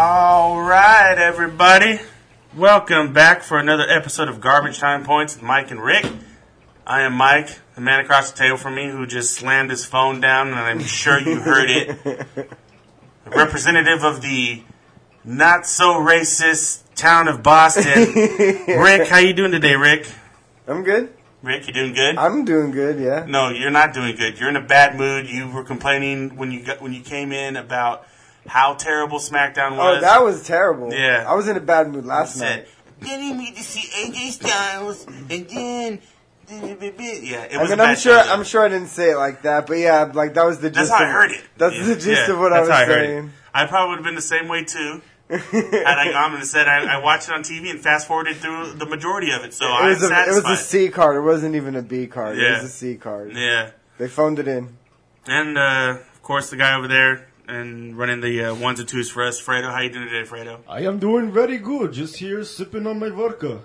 All right, everybody. Welcome back for another episode of Garbage Time Points with Mike and Rick. I am Mike, the man across the table from me who just slammed his phone down, and I'm sure you heard it. A representative of the not so racist town of Boston, Rick. How you doing today, Rick? I'm good. Rick, you doing good? I'm doing good. Yeah. No, you're not doing good. You're in a bad mood. You were complaining when you got when you came in about how terrible SmackDown was. Oh, that was terrible. Yeah. I was in a bad mood last said, night. Getting me to see AJ Styles, and then yeah, it I was. mean, a I'm sure. show, I'm sure I didn't say it like that, but yeah, like that was the That's gist. how I heard it. That's Yeah, the gist yeah, of what I was I saying. I probably would have been the same way too. Had I gone and said I, I watched it on TV and fast forwarded through the majority of it, so It was a it was a C card. It wasn't even a B card. It was a C card. yeah, They phoned it in. and uh, of course the guy over there and running the uh, ones and twos for us, Fredo. How you doing today, Fredo? I am doing very good. Just here sipping on my vodka.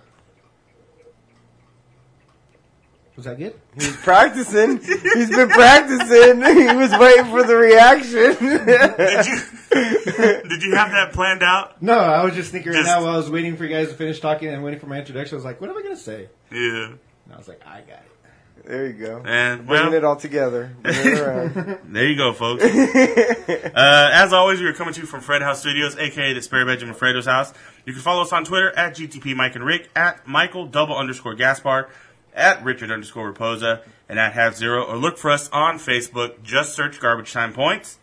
Was that good? He's practicing. He's been practicing. He was waiting for the reaction. Did you did you have that planned out? No, I was just thinking right Just- now while I was waiting for you guys to finish talking and waiting for my introduction. I was like, what am I going to say? Yeah, And I was like, I got it. There you go. and Bringing well, it all together. Bringing it. There you go, folks. uh, as always, we are coming to you from Fred House Studios, aka the spare bedroom of Fredo's house. You can follow us on Twitter at GTP Mike and Rick, at Michael double underscore Gaspar, at Richard underscore Raposa, and at Half Zero, or look for us on Facebook. Just search Garbage Time Points.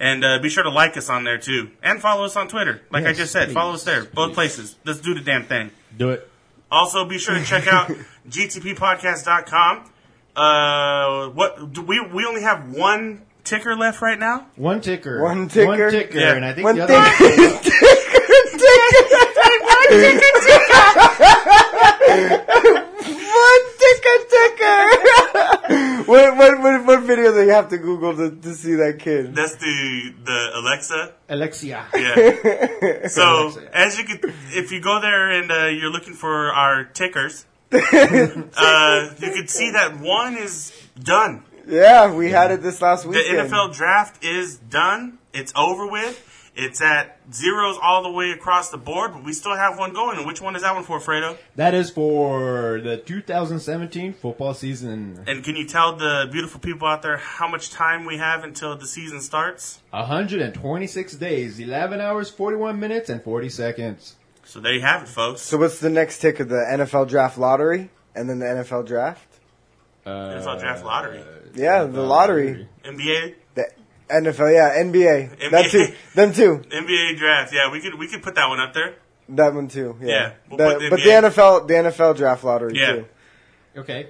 And uh, be sure to like us on there too, and follow us on Twitter. Like I just said, please, follow us there, both please. places. Let's do the damn thing. Do it. Also, be sure to check out gtppodcast.com. Uh, what do we we only have one ticker left right now? One ticker. One ticker? One ticker. Yeah. And I think One the other ticker. One ticker One ticker. what, what what what video do you have to Google to, to see that kid? That's the the Alexa. Alexia. Yeah. So Alexa. as you could, if you go there and uh, you're looking for our tickers, uh, you could see that one is done. Yeah, we had it this last week. The. NFL draft is done. It's over with. It's at zeros all the way across the board, but we still have one going. And which one is that one for, Fredo? That is for the 2017 football season. And can you tell the beautiful people out there how much time we have until the season starts? 126 days, 11 hours, 41 minutes, and 40 seconds. So there you have it, folks. So what's the next tick of The NFL draft lottery, and then the NFL draft. Uh, NFL draft lottery. Yeah, the lottery. NBA, The NFL, yeah, NBA. NBA. That too. Them too. NBA draft. Yeah, we could we could put that one up there. That one too. Yeah. Yeah, we'll The- put the but the NFL, the NFL draft lottery Yeah. too. Okay.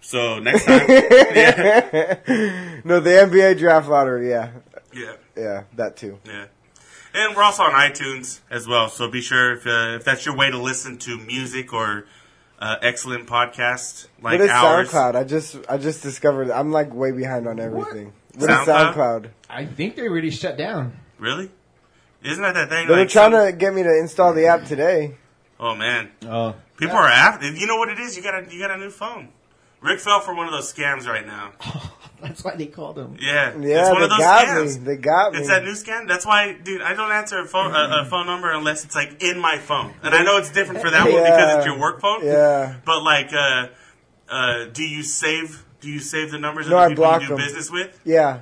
So next time, yeah, No, the NBA draft lottery. Yeah, yeah, yeah, that too. yeah. And we're also on iTunes as well. So be sure if uh, if that's your way to listen to music or uh, excellent podcasts like what is ours. SoundCloud? I just, I just discovered. I'm like way behind on everything. What is SoundCloud? SoundCloud? I think they already shut down. Really? Isn't that that thing? They were like trying some- to get me to install the app today. Oh man, Oh. people are after. You know what it is? You got a you got a new phone. Rick fell for one of those scams right now. That's why they called him. Yeah, Yeah, it's one they of those got scams. me. They got me. It's that new scam. That's why, dude, I don't answer a phone a, a phone number unless it's like in my phone. And I know it's different for that one because it's your work phone. Yeah. But like, uh, uh, do you save? Do you save the numbers No, of I the people block you do them. business with? Yeah,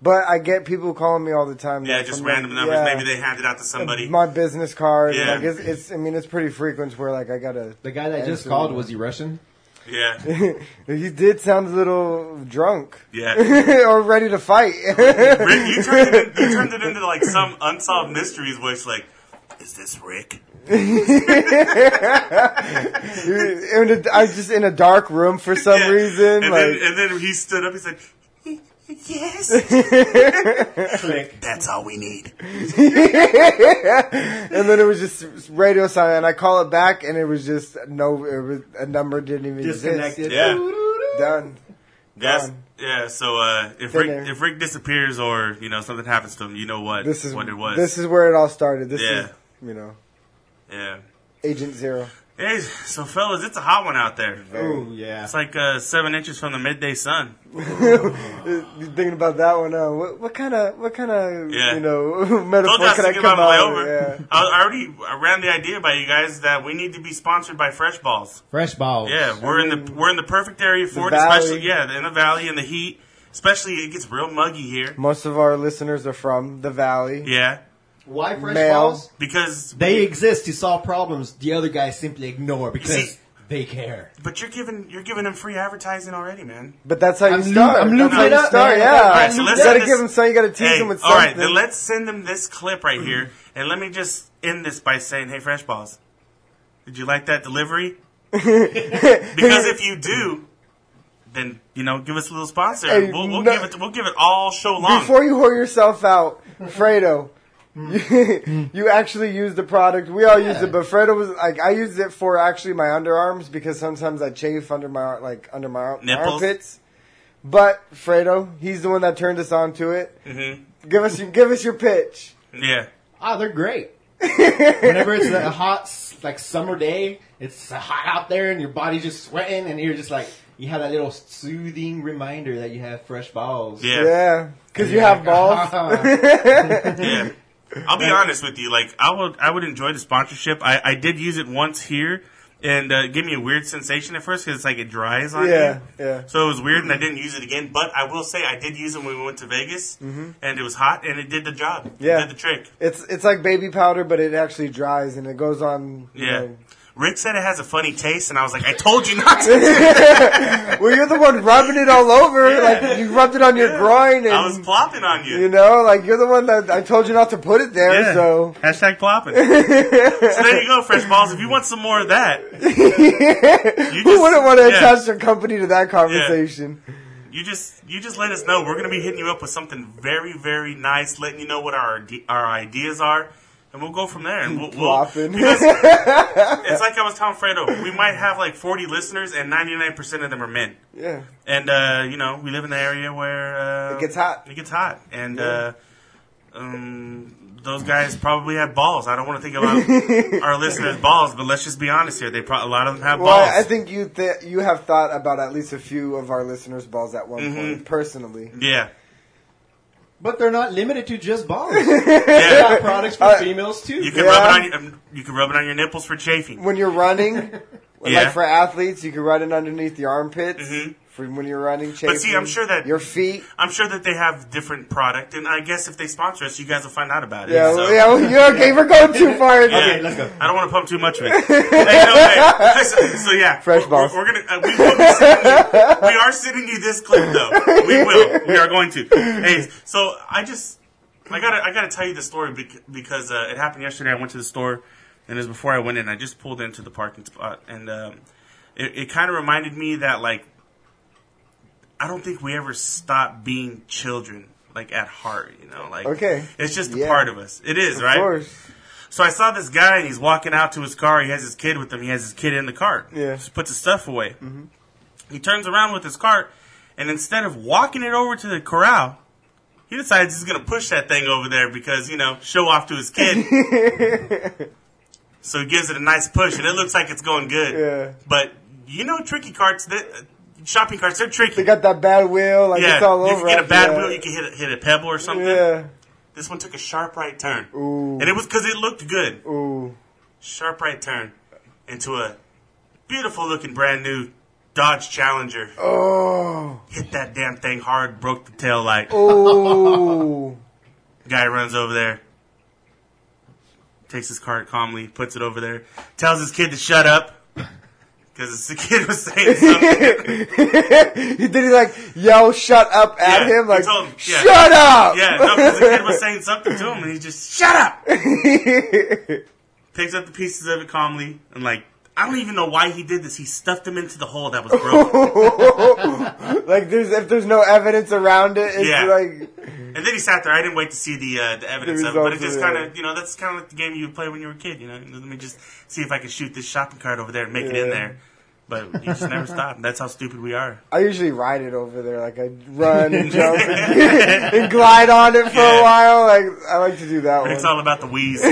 but I get people calling me all the time. Yeah, like, just random like, numbers. yeah, Maybe they hand it out to somebody. My business card. Yeah. Like it's, it's. I mean, it's pretty frequent where like I gotta. The guy that just called, them. was he Russian? Yeah, he did sound a little drunk yeah. or ready to fight. Rick, you turned it. You turned it into like some unsolved mysteries voice. Like, is this Rick? I was just in a dark room for some Yeah. reason. And like then, and then he stood up. He said, "Yes, Click. that's all we need." and then it was just radio silent, and I call it back, and it was just no, it was, a number didn't even Disconnected. exist. Yeah. Done. Yes. Gone. Yeah. So uh, if Been Rick there. if Rick disappears or you know something happens to him, you know what This is what it was. This is where it all started. This Yeah. is you know yeah. Agent Zero. Hey, so fellas, it's a hot one out there. Oh yeah. It's like uh, seven inches from the midday sun. You're thinking about that one. Uh, what, what kind of what kind of Yeah. you know metaphor you I can I come out? on with? over. I, I already I ran the idea by you guys that we need to be sponsored by Fresh Balls. Fresh balls. Yeah, we're in the we're in the perfect area for it, valley. especially yeah, in the valley in the heat. Especially it gets real muggy here. Most of our listeners are from the valley. Yeah, Why fresh Male. balls? because They exist to solve problems the other guys simply ignore because See- they care. but you're giving you're giving them free advertising already, man. But that's how you I'm lu- start. I'm that's lubing how it you up, start. man. Yeah. All right, so you let's gotta send give this- them something. You gotta tease Hey, them with something. right, then let's send them this clip right here, and let me just end this by saying, "Hey, Fresh Balls, did you like that delivery? because if you do, then you know, give us a little sponsor. Hey, we'll, we'll no- give it. We'll give it all show long. Before you whore yourself out, Fredo, you, you actually use the product. We all used Yeah. it, but Fredo was like, I used it for actually my underarms because sometimes I chafe under my like under my ar- Nipples? armpits. But Fredo, he's the one that turned us on to it. hmm Give us your give us your pitch. Yeah, Ah, they're great. Whenever it's a hot, like summer day, it's hot out there, and your body's just sweating, and you're just like, you have that little soothing reminder that you have fresh balls. yeah, Yeah, because you have like, balls. "Ah." yeah. I'll be honest with you. Like, I would, I would enjoy the sponsorship. I, I did use it once here, and uh, gave me a weird sensation at first because it's like it dries on yeah, you. yeah. So it was weird, and I didn't use it again. But I will say, I did use it when we went to Vegas, and it was hot, and it did the job. Mm-hmm. Yeah. it did the trick. It's it's like baby powder, but it actually dries and it goes on. Yeah. know. Rick said it has a funny taste, and I was like, I told you not to. Well, you're the one rubbing it all over. Yeah. Like you rubbed it on your groin, and I was plopping on you. you know, like you're the one that I told you not to put it there. Yeah. So Hashtag plopping. so there you go, fresh balls. If you want some more of that, you who wouldn't want to attach their company to that conversation? You just you just let us know. We're gonna be hitting you up with something very very nice, letting you know what our our ideas are, and we'll go from there. And we'll, we'll it's like I was telling Fredo, we might have like forty listeners, and ninety nine percent of them are men. Yeah, And uh, you know, we live in the area where uh, It gets hot. It gets hot, and uh, um, those guys probably have balls. I don't want to think about our listeners' balls, but let's just be honest here. They pro- a lot of them have well, balls. I think you th- you have thought about at least a few of our listeners' balls at one Mhm. point, personally. yeah, But they're not limited to just balls. yeah. Got products for Uh, females too. You can Yeah. rub it on your, um, you can rub it on your nipples for chafing. When you're running, Yeah. like for athletes, you can run it underneath the armpits Mhm. For when you're running. But see, I'm sure that- your feet. I'm sure that they have different product, and I guess if they sponsor us, you guys will find out about it. Yeah, so. yeah. well, you're okay. We're going too far. into Yeah. Okay, let's go. I don't want to pump too much of it. hey, no, hey, so, so yeah, Fresh we're, balls. We're, we're gonna. Uh, we will be you. We are sending you this clip though. We will. We are going to. Hey, so I just, I gotta, I gotta tell you the story bec- because uh, it happened yesterday. I went to the store, and it was before I went in. I just pulled into the parking spot, and um, it, it kind of reminded me that like, I don't think we ever stop being children. Like at heart, you know, like Okay. it's just a Yeah. part of us. It is, right? Of right? course. So I saw this guy and he's walking out to his car. He has his kid with him. He has his kid in the cart. Yeah. Just puts his stuff away. Mm-hmm. He turns around with his cart and instead of walking it over to the corral, he decides he's going to push that thing over there because, you know, show off to his kid. so he gives it a nice push and it looks like it's going good. Yeah. But you know, tricky carts, that, shopping carts, they're tricky. They got that bad wheel. Like yeah, it's all you over. can get a bad wheel. You can hit a, hit a pebble or something. Yeah. This one took a sharp right turn, Ooh. and it was because it looked good. Ooh. sharp right turn into a beautiful looking brand new Dodge Challenger. Oh. Hit that damn thing hard, broke the tail light. Oh. Guy runs over there, takes his cart calmly, puts it over there, tells his kid to shut up. Because the kid was saying something. Did he like yell "shut up" at Yeah, him? Like, told him, yeah. shut up! Yeah, no, because the kid was saying something to him, and he just, shut up! Picks up the pieces of it calmly, and like, I don't even know why he did this. He stuffed them into the hole that was broken. like, there's if there's no evidence around it, it's Yeah. like, And then he sat there. I didn't wait to see the uh, the evidence The of it, but it just kind of you know that's kind of like the game you would play when you were a kid. You know, let me just see if I can shoot this shopping cart over there and make it in there. But you just never stop. That's how stupid we are. I usually ride it over there. Like I run and jump and, and glide on it for Yeah. a while. Like I like to do that It's one. It's all about the wheeze.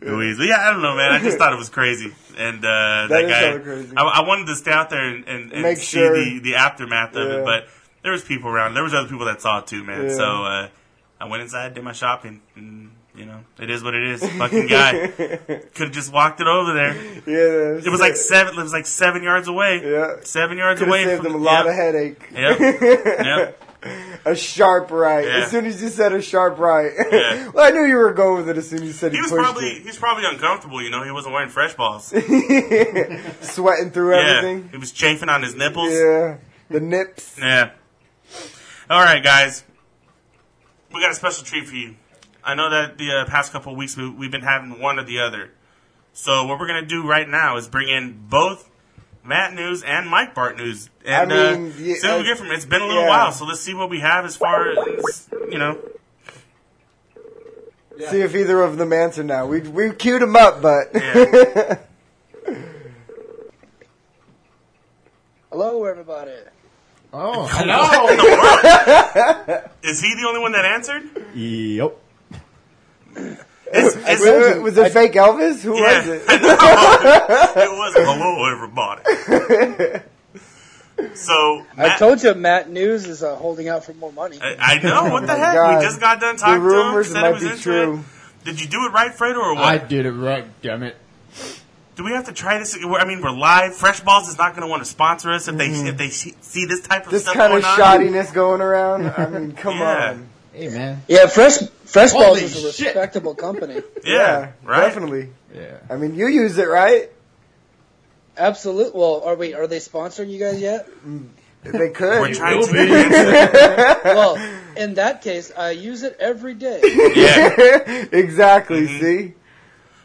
But yeah, I don't know, man. I just thought it was crazy, and uh, that, guy. I, I wanted to stay out there and, and, and see sure. the, the aftermath of Yeah. it, but there was people around. There was other people that saw it too, man. Yeah. So uh, I went inside, did my shopping, and you know, it is what it is. Fucking guy could have just walked it over there. Yeah, It was like seven. It was like seven yards away. Yeah. seven yards Could away saved from them a lot yep, of headache. Yep. yep. A sharp right. Yeah. As soon as you said a sharp right. Yeah. well, I knew you were going with it as soon as you said He he, was probably he was probably uncomfortable. You know, he wasn't wearing fresh balls. Sweating through Yeah, everything. he was chafing on his nipples. Yeah. The nips. Yeah. All right, guys. We got a special treat for you. I know that the uh, past couple of weeks we, we've been having one or the other. So what we're gonna do right now is bring in both Matt News and Mike Bart News, and I mean, uh, yeah, see what we uh, get from it. It's been a little yeah. while, so let's see what we have as far as you know. See if either of them answer now. We we queued them up, but Yeah. Hello, everybody. Oh, What in hello. the world? is he the only one that answered? yep. It's, Wait, it's, wait, was it fake Elvis? Who yeah, was it? it was hello everybody. So I told you Matt News is uh, holding out for more money. I, I know. What the my heck? God. We just got done The talking to him. rumors Said he might was be true. it. Did you do it right, Fredo, or what? I did it right, damn it. do we have to try this? I mean, we're live. Fresh Balls is not going to want to sponsor us if they if they see see this type of Mm-hmm. This stuff kind of going on. shoddiness going around. I mean, come Yeah. on. Hey, man. Yeah, Fresh Fresh Balls is a shit. respectable company. Yeah, right. Definitely. Yeah. I mean, you use it, right? Absolutely. Well, are we? Are they sponsoring you guys yet? They could. We're trying to. be. well, in that case, I use it every day. yeah. exactly. Mhm. See.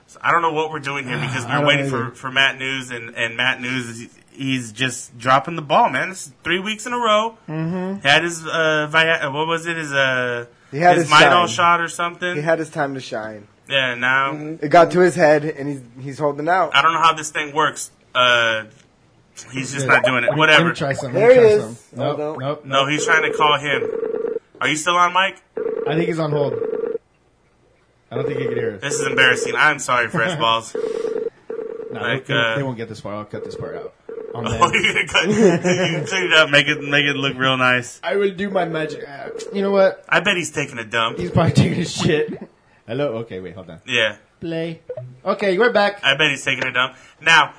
So I don't know what we're doing here because I we're don't waiting for, for Matt News and, and Matt News is he's just dropping the ball, man. This is three weeks in a row. Mm-hmm. Had his uh, Vi- what was it? His uh, He had his his Midol shine. shot or something. He had his time to shine. yeah. Now It got to his head, and he's he's holding out. I don't know how this thing works. Uh, he's just not doing it. Whatever. Let me try some. There Let he is. some. Nope, no. nope, No, he's trying to call him. Are you still on, Mike? I think he's on hold. I don't think he can hear us. This is embarrassing. I'm sorry, Fresh Balls. No, like, they, uh, they won't get this far. I'll cut this part out. On Oh, you're gonna cut, you clean it up, make it make it look real nice. I will do my magic. Uh, you know what? I bet he's taking a dump. He's probably taking a shit. Hello? Okay, wait, hold on. Yeah. Play. Okay, we're back. I bet he's taking a dump. Now,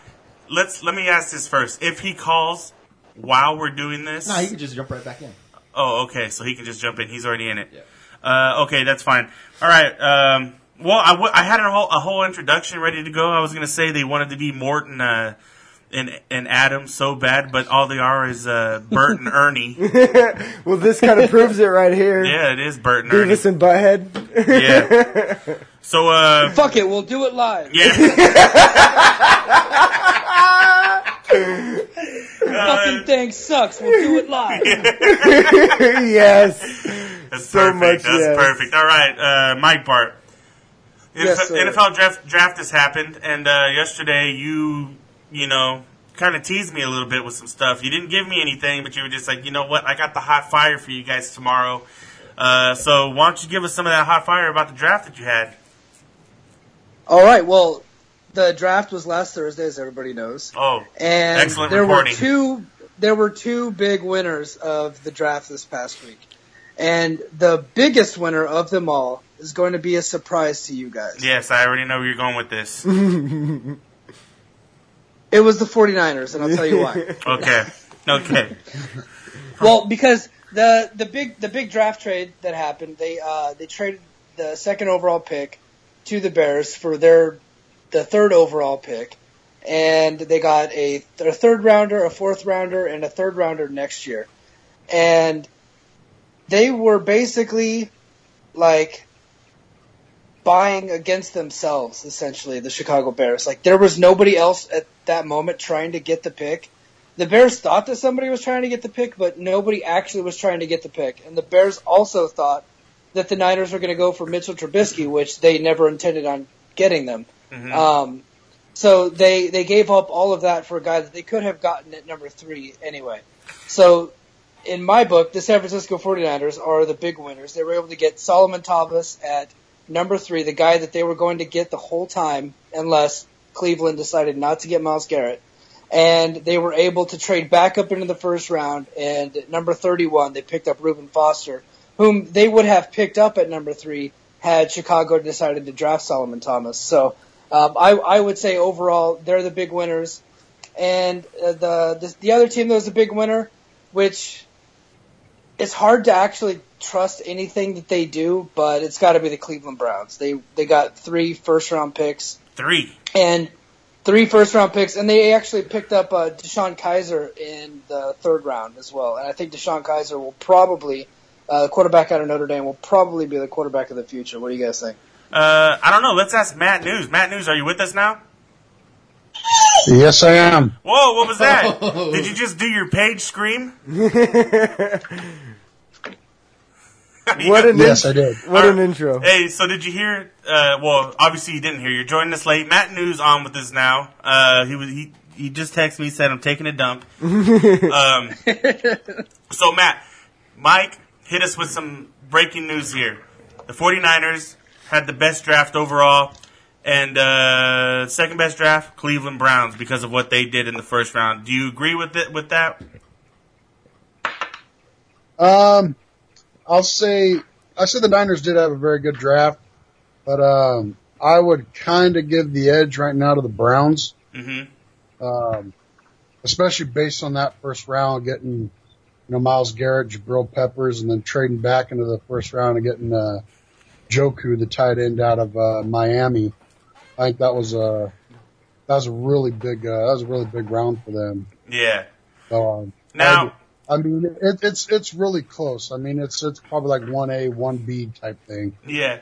let's let me ask this first. If he calls while we're doing this, No, he can just jump right back in. oh, okay, so he can just jump in. He's already in it. Yeah. Uh, okay, that's fine. All right. Um, well, I, w- I had a whole a whole introduction ready to go. I was gonna say they wanted to be Morton uh, and and Adam so bad, but all they are is uh, Bert and Ernie. Well, this kind of proves it right here. Yeah, it is Bert and Ernie. Beavis and Butthead. Yeah. So, uh, Fuck it, we'll do it live. yeah. Fucking thing sucks. We'll do it live. yes. That's So perfect. much, That's yes. perfect. All right, uh, Mike Bart. Yes, NFL, sir. NFL draft draft has happened, and uh, yesterday you you know kind of teased me a little bit with some stuff. You didn't give me anything, but you were just like, you know what? I got the hot fire for you guys tomorrow. Uh, so why don't you give us some of that hot fire about the draft that you had? All right. Well, the draft was last Thursday, as everybody knows, Oh, and Excellent there reporting. were two. There were two big winners of the draft this past week, and the biggest winner of them all is going to be a surprise to you guys. yes, I already know where you're going with this. It was the 49ers, and I'll tell you why. Okay, okay, Well, because the the big the big draft trade that happened, they uh, they traded the second overall pick to the Bears for their the third overall pick, and they got a, a third rounder, a fourth rounder, and a third rounder next year, and they were basically like buying against themselves essentially the Chicago Bears. Like there was nobody else at that moment trying to get the pick the Bears thought that somebody was trying to get the pick, but nobody actually was trying to get the pick. And the Bears also thought that the Niners were going to go for Mitchell Trubisky, which they never intended on getting them. Mhm. Um, so they they gave up all of that for a guy that they could have gotten at number three anyway. So in my book, the San Francisco 49ers are the big winners. They were able to get Solomon Thomas at number three, the guy that they were going to get the whole time, unless Cleveland decided not to get Myles Garrett. And they were able to trade back up into the first round. And at number 31, they picked up Reuben Foster, whom they would have picked up at number three had Chicago decided to draft Solomon Thomas. So um, I, I would say overall they're the big winners. And uh, the, the the other team that was the big winner, which it's hard to actually trust anything that they do, but it's got to be the Cleveland Browns. They they got three first round picks Three. and three first round picks, and they actually picked up uh, DeShone Kizer in the third round as well. And I think DeShone Kizer will probably, uh, the quarterback out of Notre Dame, will probably be the quarterback of the future. What do you guys think? Uh, I don't know. Let's ask Matt News. Matt News, are you with us now? Yes, I am. Whoa, what was that? Did you just do your page scream? What an Yes, in- I did. what an intro. Hey, so did you hear? Uh, well, obviously you didn't hear. You're joining us late. Matt News on with us now. Uh, he was he he just texted me said I'm taking a dump. um, so Matt, Mike hit us with some breaking news here. The 49ers had the best draft overall, and uh, second best draft Cleveland Browns because of what they did in the first round. Do you agree with it with that? Um, I'll say I said the Niners did have a very good draft, but um, I would kind of give the edge right now to the Browns, Mm-hmm. um, especially based on that first round, getting you know Myles Garrett, Jabril Peppers, and then trading back into the first round and getting uh, Njoku, the tight end out of uh, Miami. I think that was a that was a really big uh, that was a really big round for them. Yeah. So, um, Now. I mean, it, it's it's really close. I mean, it's it's probably like one A, one B type thing. Yeah.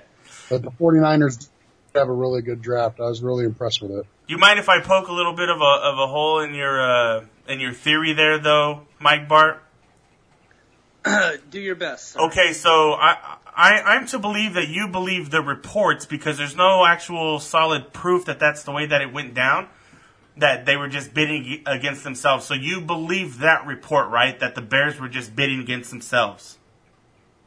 But the 49ers have a really good draft. I was really impressed with it. Do you mind if I poke a little bit of a of a hole in your uh, in your theory there, though, Mike Bart? Do your best. sir. Okay, so I, I I'm to believe that you believe the reports because there's no actual solid proof that that's the way that it went down. That they were just bidding against themselves. So you believe that report, right? That the Bears were just bidding against themselves.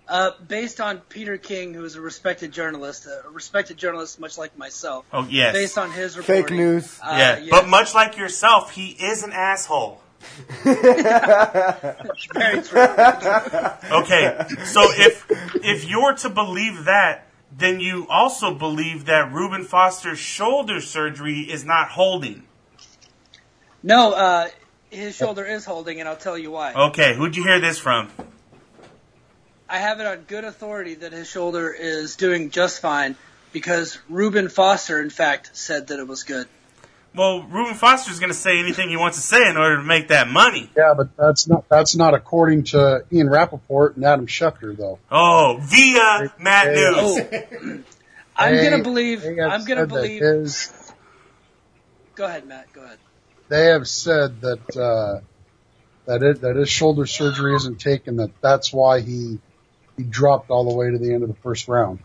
Uh, based on Peter King, who is a respected journalist, a respected journalist much like myself. Oh yes. Based on his Fake news. uh, yeah, yes, but much like yourself, he is an asshole. very true. Okay, so if if you're to believe that, then you also believe that Reuben Foster's shoulder surgery is not holding. No, uh, his shoulder is holding, and I'll tell you why. Okay, who'd you hear this from? I have it on good authority that his shoulder is doing just fine because Reuben Foster, in fact, said that it was good. Well, Reuben Foster's going to say anything he wants to say in order to make that money. Yeah, but that's not that's not according to Ian Rapoport and Adam Schefter, though. Oh, via Matt Hey. News. Oh, I'm gonna believe. I'm gonna believe. his- Go ahead, Matt. Go ahead. They have said that uh, that it, that his shoulder surgery isn't taken. That that's why he he dropped all the way to the end of the first round.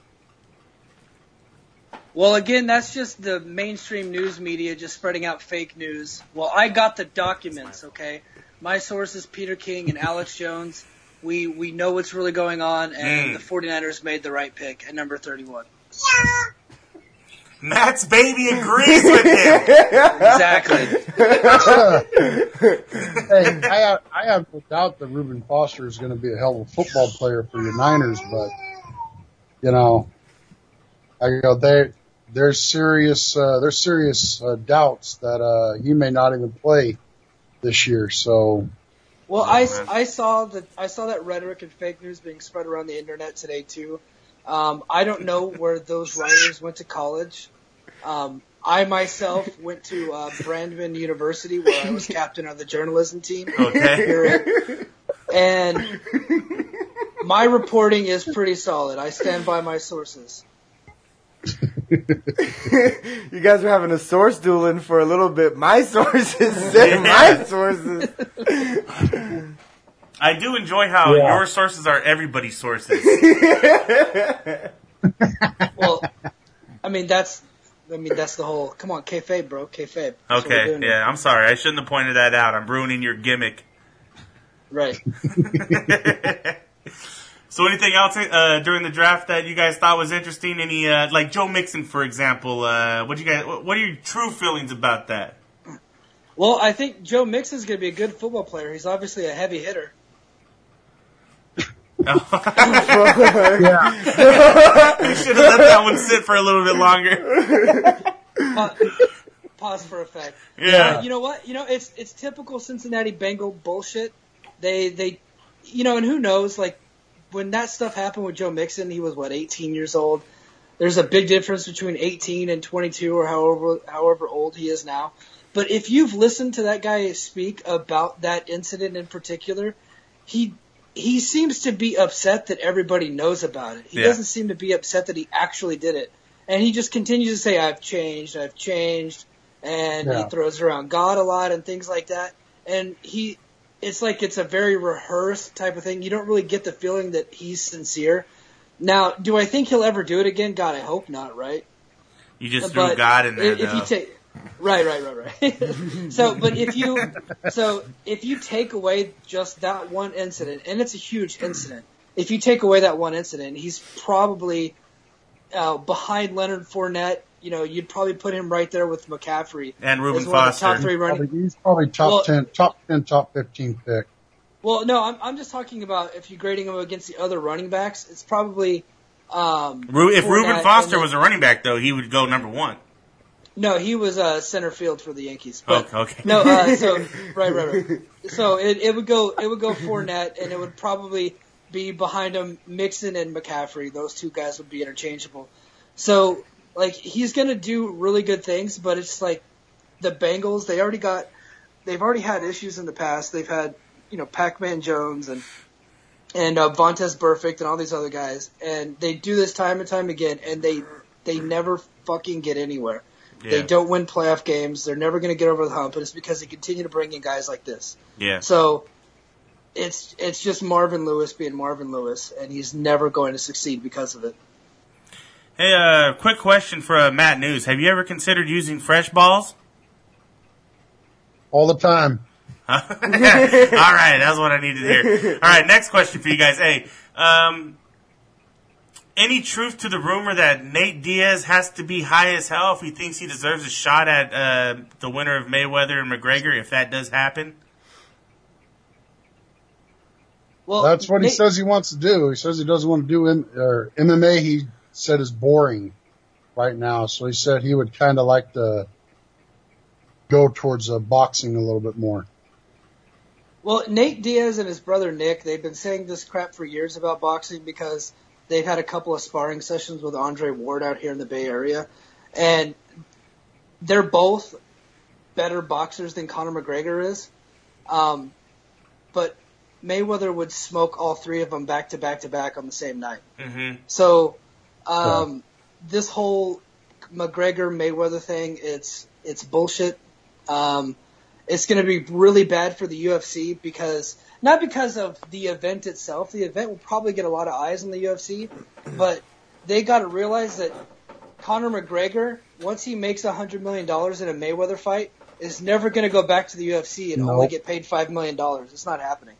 Well, again, that's just the mainstream news media just spreading out fake news. Well, I got the documents, okay? My sources, Peter King and Alex Jones. We we know what's really going on, and Mm. the 49ers made the right pick at number 31. Matt's baby agrees with him. Exactly. hey, I have, I have no doubt that Reuben Foster is going to be a hell of a football player for your Niners, but you know, I go they there's serious uh, there's serious uh, doubts that uh, he may not even play this year. So Well, I, I saw that I saw that rhetoric and fake news being spread around the internet today too. Um, I don't know where those writers went to college. Um, I myself went to uh, Brandman University where I was captain of the journalism team. Okay. Here and my reporting is pretty solid. I stand by my sources. you guys were having a source dueling for a little bit. My sources said my sources. I do enjoy how Yeah. your sources are everybody's sources. Well, I mean that's I mean that's the whole. Come on, kayfabe, bro, kayfabe. That's Okay, doing here. yeah, I'm sorry. I shouldn't have pointed that out. I'm ruining your gimmick. Right. So anything else uh, during the draft that you guys thought was interesting? Any uh, like Joe Mixon, for example? Uh, what you guys? What are your true feelings about that? Well, I think Joe Mixon's going to be a good football player. He's obviously a heavy hitter. you should have let that one sit for a little bit longer. Pa- Pause for effect. Yeah. Uh, you know what? You know it's it's typical Cincinnati Bengal bullshit. They they, you know, and who knows? Like when that stuff happened with Joe Mixon, he was what 18 years old. There's a big difference between 18 and 22, or however however old he is now. But if you've listened to that guy speak about that incident in particular, he he seems to be upset that everybody knows about it. He Yeah. doesn't seem to be upset that he actually did it. And he just continues to say, I've changed, I've changed. And he throws around God a lot and things like that. And he, it's like it's a very rehearsed type of thing. You don't really get the feeling that he's sincere. Now, do I think he'll ever do it again? God, I hope not, right? You just threw God in there, if, if you take right, right, right, right. so, but if you so if you take away just that one incident, and it's a huge incident, if you take away that one incident, he's probably uh, behind Leonard Fournette. You know, you'd probably put him right there with McCaffrey And Reuben as one of the Foster. top three running. Probably, he's probably top Well- ten, top ten, top fifteen pick. Well, no, I'm I'm just talking about if you're grading him against the other running backs, it's probably. Um, if Fournette Reuben Foster then- was a running back, though, he would go number one. No, he was uh, center field for the Yankees. But Okay, okay. No, uh, so right, right, right. So it, it would go it would go Fournette, and it would probably be behind him Mixon and McCaffrey. Those two guys would be interchangeable. So like he's gonna do really good things, but it's like the Bengals. They already got they've already had issues in the past. They've had you know Pac-Man Jones and and uh, Vontaze Burfict and all these other guys, and they do this time and time again, and they they never fucking get anywhere. They don't win playoff games. They're never going to get over the hump, and it's because they continue to bring in guys like this. Yeah. So it's it's just Marvin Lewis being Marvin Lewis, and he's never going to succeed because of it. Hey, uh, quick question for uh, Matt News. Have you ever considered using fresh balls? All the time. All right, that's what I needed to hear. All right, next question for you guys. Hey, um, any truth to the rumor that Nate Diaz has to be high as hell if he thinks he deserves a shot at uh, the winner of Mayweather and McGregor if that does happen? Well, That's what he says he wants to do. He says he doesn't want to do in, or MMA. He said is boring right now, so he said he would kind of like to go towards uh, boxing a little bit more. Well, Nate Diaz and his brother Nick, they've been saying this crap for years about boxing because they've had a couple of sparring sessions with Andre Ward out here in the Bay Area, and they're both better boxers than Conor McGregor is. Um, but Mayweather would smoke all three of them back to back to back on the same night. Mm-hmm. So, um, this whole McGregor Mayweather thing, it's it's bullshit. Um, it's going to be really bad for the UFC because not because of the event itself. The event will probably get a lot of eyes on the UFC, but they got to realize that Conor McGregor, once he makes a hundred million dollars in a Mayweather fight, is never going to go back to the UFC and Nope. only get paid five million dollars. It's not happening.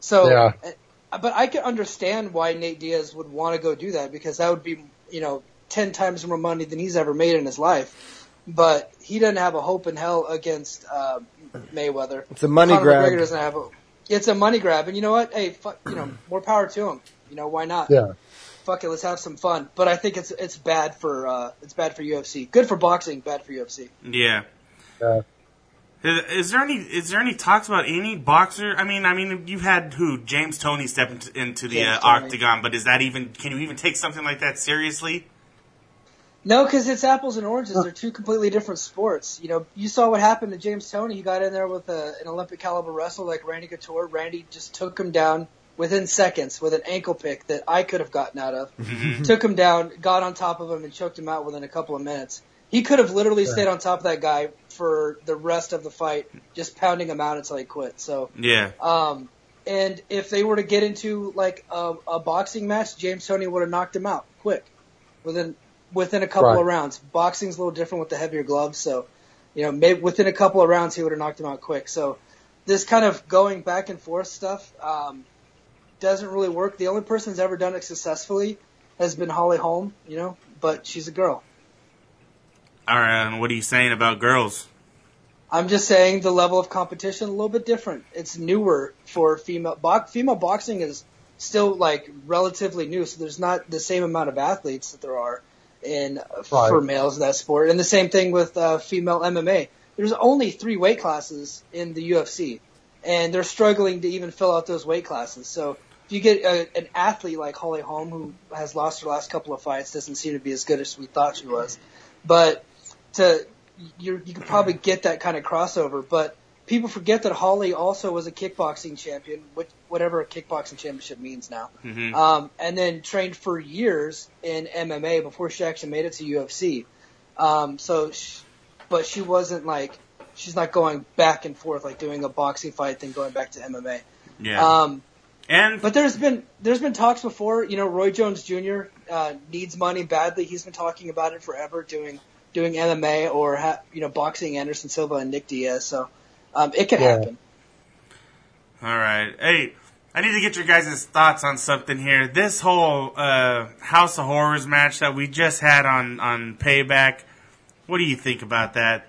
So, Yeah. uh, but I can understand why Nate Diaz would want to go do that because that would be, you know, ten times more money than he's ever made in his life. But he doesn't have a hope in hell against uh, Mayweather. It's a money Conor grab. McGregor doesn't have a. It's a money grab, and you know what? Hey, fuck, you know, more power to him. You know, why not? Yeah. Fuck it, let's have some fun. But I think it's it's bad for uh, it's bad for UFC. Good for boxing, bad for UFC. Yeah. Yeah. Is, is there any is there any talks about any boxer? I mean, I mean, you've had who James Toney step into, into the uh, octagon, but is that even? Can you even take something like that seriously? No, because it's apples and oranges. They're two completely different sports. You know, you saw what happened to James Toney. He got in there with a, an Olympic caliber wrestler like Randy Couture. Randy just took him down within seconds with an ankle pick that I could have gotten out of. took him down, got on top of him, and choked him out within a couple of minutes. He could have literally stayed on top of that guy for the rest of the fight, just pounding him out until he quit. So, Yeah. um, and if they were to get into like a, a boxing match, James Toney would have knocked him out quick within within a couple Right. of rounds. Boxing's a little different with the heavier gloves, so you know maybe within a couple of rounds he would have knocked him out quick. So this kind of going back and forth stuff, um, doesn't really work. The only person who's ever done it successfully has been Holly Holm, you know, but she's a girl. All right, and what are you saying about girls? I'm just saying the level of competition a little bit different. It's newer for female bo- female boxing is still like relatively new, so there's not the same amount of athletes that there are in Right. for males in that sport. And the same thing with uh, female MMA. There's only three weight classes in the UFC, and they're struggling to even fill out those weight classes. So if you get a, an athlete like Holly Holm, who has lost her last couple of fights, doesn't seem to be as good as we thought she was, but to you you could probably get that kind of crossover, but people forget that Holly also was a kickboxing champion, which whatever a kickboxing championship means now. hmm Um, and then trained for years in MMA before she actually made it to UFC. Um, so, sh but she wasn't like she's not going back and forth like doing a boxing fight then going back to MMA. Yeah, Um, and but there's been there's been talks before. You know, Roy Jones Jr. Uh, needs money badly. He's been talking about it forever, doing doing MMA or ha- you know boxing Anderson Silva and Nick Diaz. So um, it could Yeah. happen. all right, hey. I need to get your guys' thoughts on something here. This whole uh, House of Horrors match that we just had on, on Payback, what do you think about that?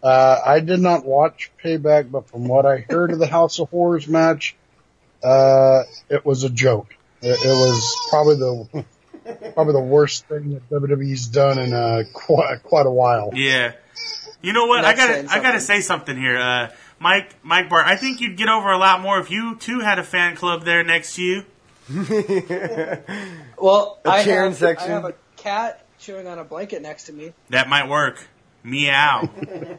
Uh, I did not watch Payback, but from what I heard of the House of Horrors match, uh, it was a joke. It, it was probably the probably the worst thing that WWE's done in uh, quite quite a while. Yeah. You know what? I gotta I gotta say something here. Uh, Mike Mike Bart, I think you'd get over a lot more if you too had a fan club there next to you. Well, A I have, section. I have a cat chewing on a blanket next to me. That might work. Meow.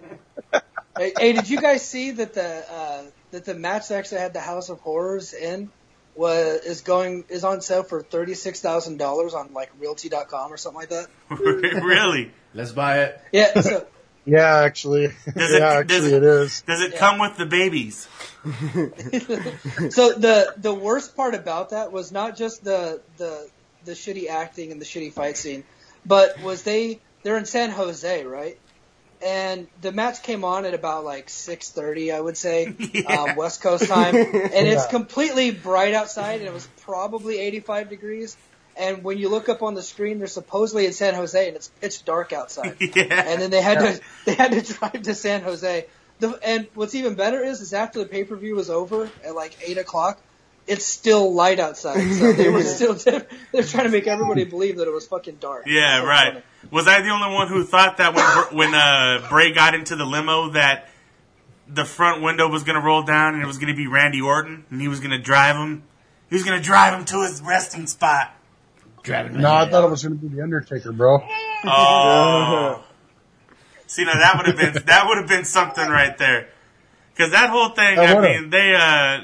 Hey, hey, did you guys see that the uh, that the match that actually had the House of Horrors in was is going is on sale for thirty six thousand dollars on like Realty.com or something like that? really? Let's buy it. Yeah. So Yeah, actually, Does it- yeah, does actually, it- it is. Does it Yeah. come with the babies? so the the worst part about that was not just the the the shitty acting and the shitty fight scene, but was they they're in San Jose, right? And the match came on at about like six thirty, I would say, Yeah. um, West Coast time, and it's completely bright outside, and it was probably eighty five degrees. And when you look up on the screen, they're supposedly in San Jose, and it's pitch dark outside yeah. and then they had to they had to drive to San Jose. The, and what's even better is, is after the pay per view was over at like eight o'clock, it's still light outside. So they were still they're trying to make everybody believe that it was fucking dark. Yeah, So right. funny. Was I the only one who thought that when when uh, Bray got into the limo that the front window was going to roll down and it was going to be Randy Orton and he was going to drive him? He was going to drive him to his resting spot. Driving No, I thought it was going to be the Undertaker, bro. Oh. See, now that would have been that would have been something right there. Because that whole thing, That I mean, they, uh,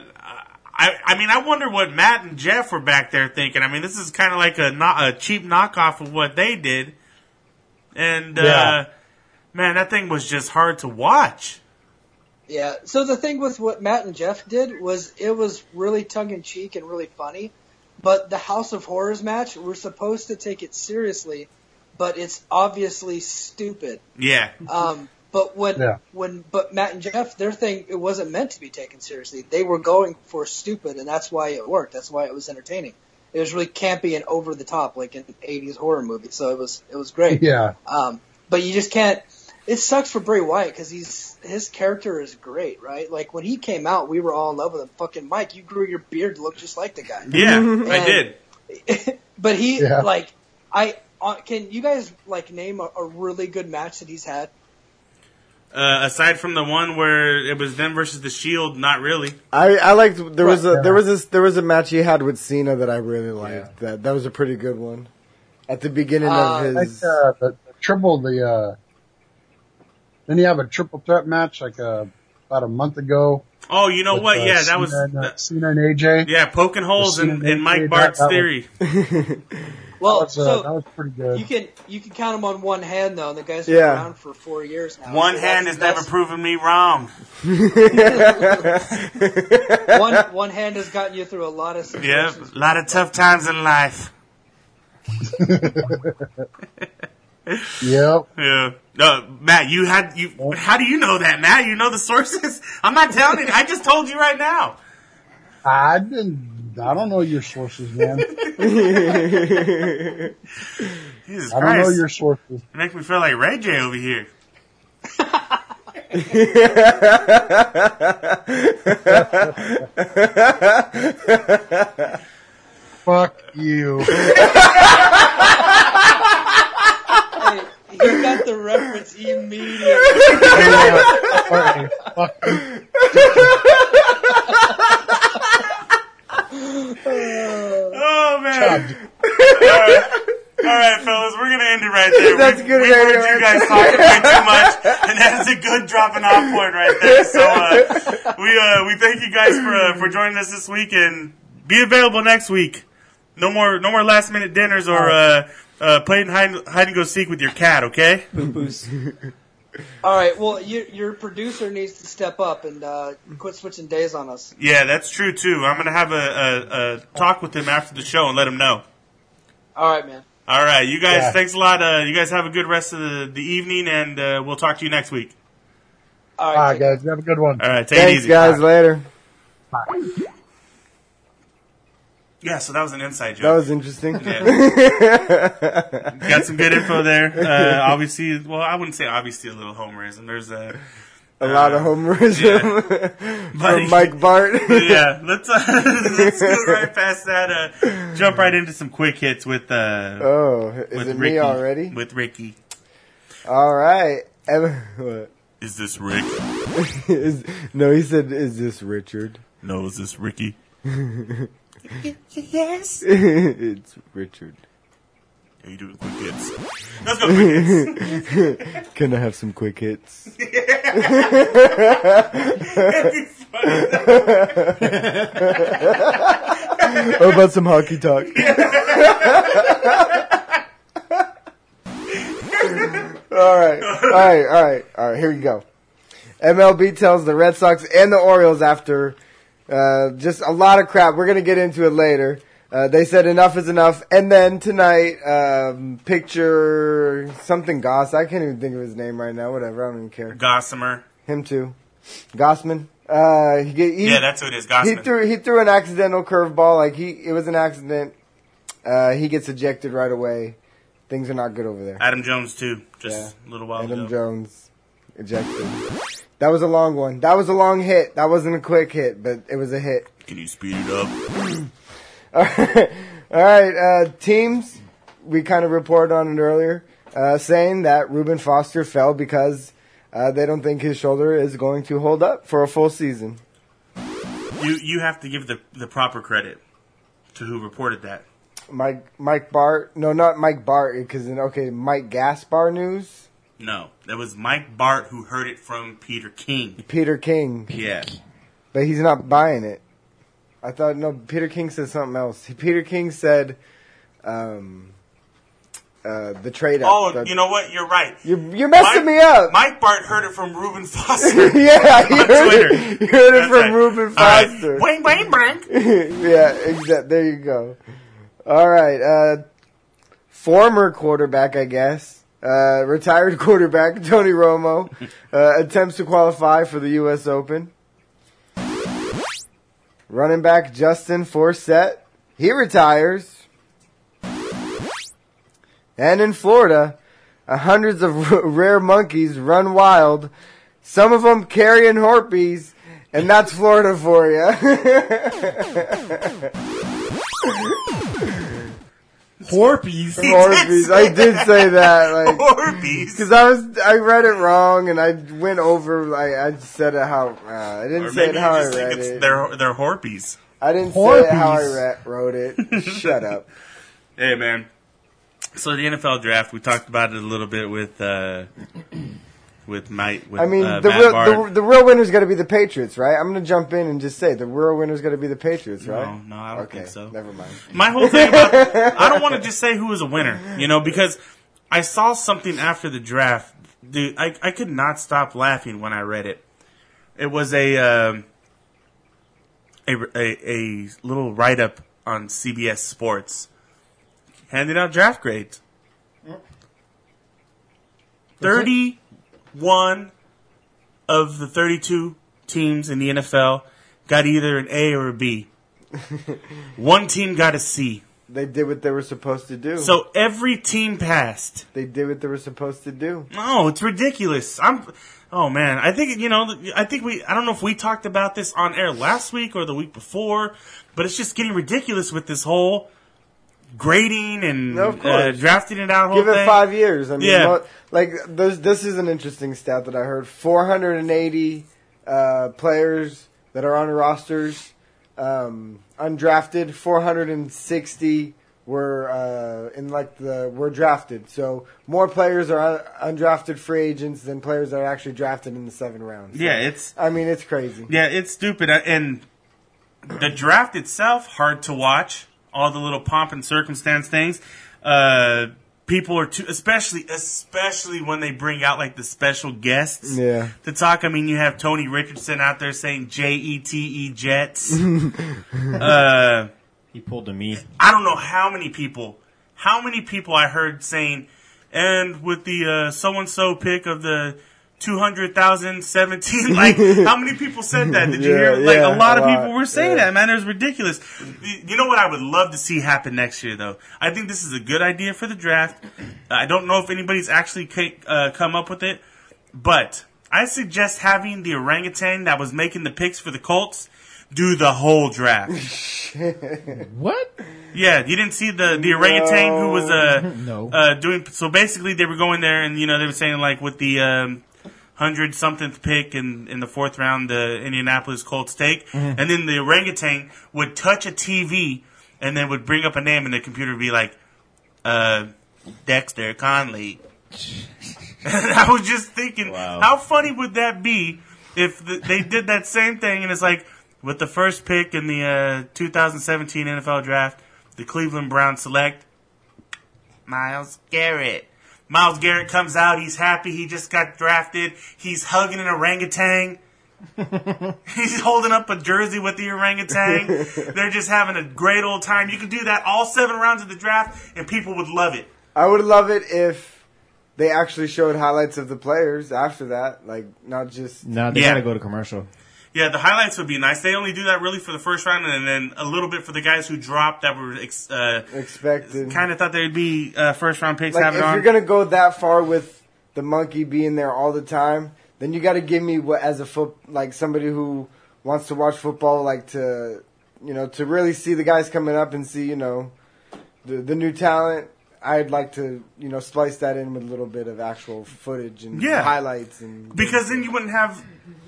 I, I mean, I wonder what Matt and Jeff were back there thinking. I mean, this is kind of like a, no, a cheap knockoff of what they did, and uh, man, that thing was just hard to watch. Yeah. So the thing with what Matt and Jeff did was it was really tongue in cheek and really funny. But the House of Horrors match, we're supposed to take it seriously, but it's obviously stupid. Yeah, Um, but when Yeah. when but Matt and Jeff, their thing it wasn't meant to be taken seriously. They were going for stupid, and that's why it worked. That's why it was entertaining. It was really campy and over the top, like an '80s horror movie. So it was it was great. Yeah, Um, but you just can't. It sucks for Bray Wyatt because he's his character is great, right? Like when he came out, we were all in love with him. Fucking Mike, you grew your beard to look just like the guy. yeah, I did. but he Yeah. like I uh, can you guys like name a, a really good match that he's had? Uh, aside from the one where it was them versus the Shield, not really. I, I liked there was a there was this there was a match he had with Cena that I really liked. Yeah. That that was a pretty good one. At the beginning Uh, of I think his uh, the, the triple the. Then you have a triple threat match like uh, about a month ago. Oh, you know with, what? uh, Yeah, that was and, uh, Cena and AJ. yeah, poking holes in, Cena in Mike that- Bart's that was- theory. Well, That was, uh, so that was pretty good. you can you can count him on one hand though, and the guy's been Yeah. around for four years now. One So hand that's- has never that's- proven me wrong. one one hand has gotten you through a lot of situations. Yeah, a lot of tough times in life. Yep. Yeah. Uh, Matt, you had you. How do you know that, Matt? You know the sources. I'm not telling you. I just told you right now. I didn't. I don't know your sources, man. Jesus I don't know your sources. You make me feel like Ray J over here. Fuck you. Hey, he got the reference immediately. Alright. Oh man. God, All right, fellas, we're gonna end it right there. That's We've- good We've heard radio you right guys talking way too much, and that's a good dropping off point right there. So uh, we uh, we thank you guys for uh, for joining us this week, and be available next week. No more no more last minute dinners or uh, playing hide, hide and go seek with your cat. Okay. All right. Well, you, your producer needs to step up and uh, quit switching days on us. Yeah, that's true too. I'm gonna have a, a, a talk with him after the show and let him know. All right, man. All right, you guys. Yeah. Thanks a lot. Uh, you guys have a good rest of the, the evening, and uh, we'll talk to you next week. All right. Alright, guys, you have a good one. All right, take it Thanks, easy. guys. Later. Yeah, so that was an inside joke. That was interesting. Yeah. Got some good info there. Uh, obviously, well, I wouldn't say obviously a little homerism. There's a, A lot of homerism But- from Mike Bart. yeah. Let's uh, let's go right past that. Uh, jump right into some quick hits with uh, oh, is with it Ricky. me already? With Ricky. All right. Is this Rick? Is, no, he said, "Is this Richard?" No, is this Ricky? it's Richard. Are you doing quick hits? Let's go quick hits. Can I have some quick hits? How about some hockey talk? all right, all right, all right, all right. Here we go. MLB tells the Red Sox and the Orioles after uh, just a lot of crap. We're gonna get into it later. Uh, they said enough is enough, and then tonight, um, picture something Goss. I can't even think of his name right now. Whatever, I don't even care. Gossamer. Him too, Gausman. Uh, he, he, Yeah, that's who it is. he threw he threw an accidental curveball. Like he, it was an accident. Uh, he gets ejected right away. Things are not good over there. Adam Jones too. Just Yeah. a little while Adam ago. Jones ejected. That was a long one. That was a long hit. That wasn't a quick hit, but it was a hit. Can you speed it up? All right, all right. Uh, teams, we kind of reported on it earlier, uh, saying that Reuben Foster fell because uh, they don't think his shoulder is going to hold up for a full season. You you have to give the the proper credit to who reported that. Mike Mike Bart, no, not Mike Bart, because okay, Mike Gaspar news, No, that was Mike Bart who heard it from Peter King. Peter King, Yeah. but he's not buying it. I thought no, Peter King said something else. Peter King said, um, uh, the trade. Oh, the- you know what? You're right. you're, you're messing Mike- me up. Mike Bart heard it from Reuben Foster. yeah, on heard it. You heard it from right. Right. Foster. Wayne Wayne Brink. yeah, exactly. There you go. All right. Uh, former quarterback, I guess. Uh, retired quarterback Tony Romo uh, attempts to qualify for the U.S. Open. Running back Justin Forsett, he retires. And in Florida, uh, hundreds of r- rare monkeys run wild. Some of them carrying herpes, and that's Florida for you. Porpies. Orbeez. I did say that, like, Orbeez. because I was I read it wrong and I went over. Like, I said it how uh, I didn't Or say maybe it you how I just think read it's it. they're they're Horpies. I didn't say it how I re- wrote it. Shut up. Hey man. So the NFL draft, we talked about it a little bit with uh, with Mike. With, I mean, uh, the real the, the real winner's got to be the Patriots, right? I'm going to jump in and just say the real winner's got to be the Patriots, right? No, no, I don't okay, think so. never mind. My whole thing about I don't want to just say who is a winner, you know, because I saw something after the draft, dude. I I could not stop laughing when I read it. It was a um, a, a a little write up on CBS Sports, handing out draft grades. Thirty one of the thirty two teams in the NFL got either an A or a B One team got a C. They did what they were supposed to do. So every team passed. they did what they were supposed to do. No, it's ridiculous. I'm. Oh man, I think you know. I think we. I don't know if we talked about this on air last week or the week before, but it's just getting ridiculous with this whole grading and No, uh, drafting it out. Whole Give it thing. five years. I mean, Yeah. like this, this is an interesting stat that I heard. 480 uh, players that are on rosters, um, undrafted. 460 were uh, in like the were drafted. So more players are un- undrafted free agents than players that are actually drafted in the seven rounds. So, Yeah, it's I mean, it's crazy. yeah, it's stupid. And the draft itself hard to watch. All the little pomp and circumstance things. Uh, people are too, especially especially when they bring out like the special guests. Yeah. to talk. I mean, you have Tony Richardson out there saying J E T E Jets. uh, He pulled a me. I don't know how many people, how many people I heard saying, and with the so and so pick of the. 200,017. Like, how many people said that? Did you Yeah, hear? Like, yeah, a lot a of lot, people were saying yeah. that, man. It was ridiculous. You know what I would love to see happen next year, though? I think this is a good idea for the draft. I don't know if anybody's actually ca- uh, come up with it, but I suggest having the orangutan that was making the picks for the Colts do the whole draft. What? yeah, you didn't see the the orangutan who was uh, No. uh doing. So basically, they were going there, and you know they were saying like with the um, hundred something pick in in the fourth round, the Indianapolis Colts take, and then the orangutan would touch a TV and then would bring up a name, and the computer would be like, uh, Dexter Conley. And I was just thinking, Wow. how funny would that be if the, they did that same thing and it's like, with the first pick in the uh, 2017 NFL draft, the Cleveland Browns select Myles Garrett. Myles Garrett comes out, he's happy, he just got drafted, he's hugging an orangutan. he's holding up a jersey with the orangutan. They're just having a great old time. You could do that all seven rounds of the draft, and people would love it. I would love it if they actually showed highlights of the players after that, like not just No, they Yeah. gotta go to commercial. Yeah, the highlights would be nice. They only do that really for the first round, and then a little bit for the guys who dropped that were ex- uh, expected. kind of thought they'd be uh, first round picks. like have if on. you're gonna go that far with the monkey being there all the time, then you got to give me what as a foot like somebody who wants to watch football, like to you know to really see the guys coming up and see you know the the new talent. I'd like to you know splice that in with a little bit of actual footage and Yeah. highlights and because then you wouldn't have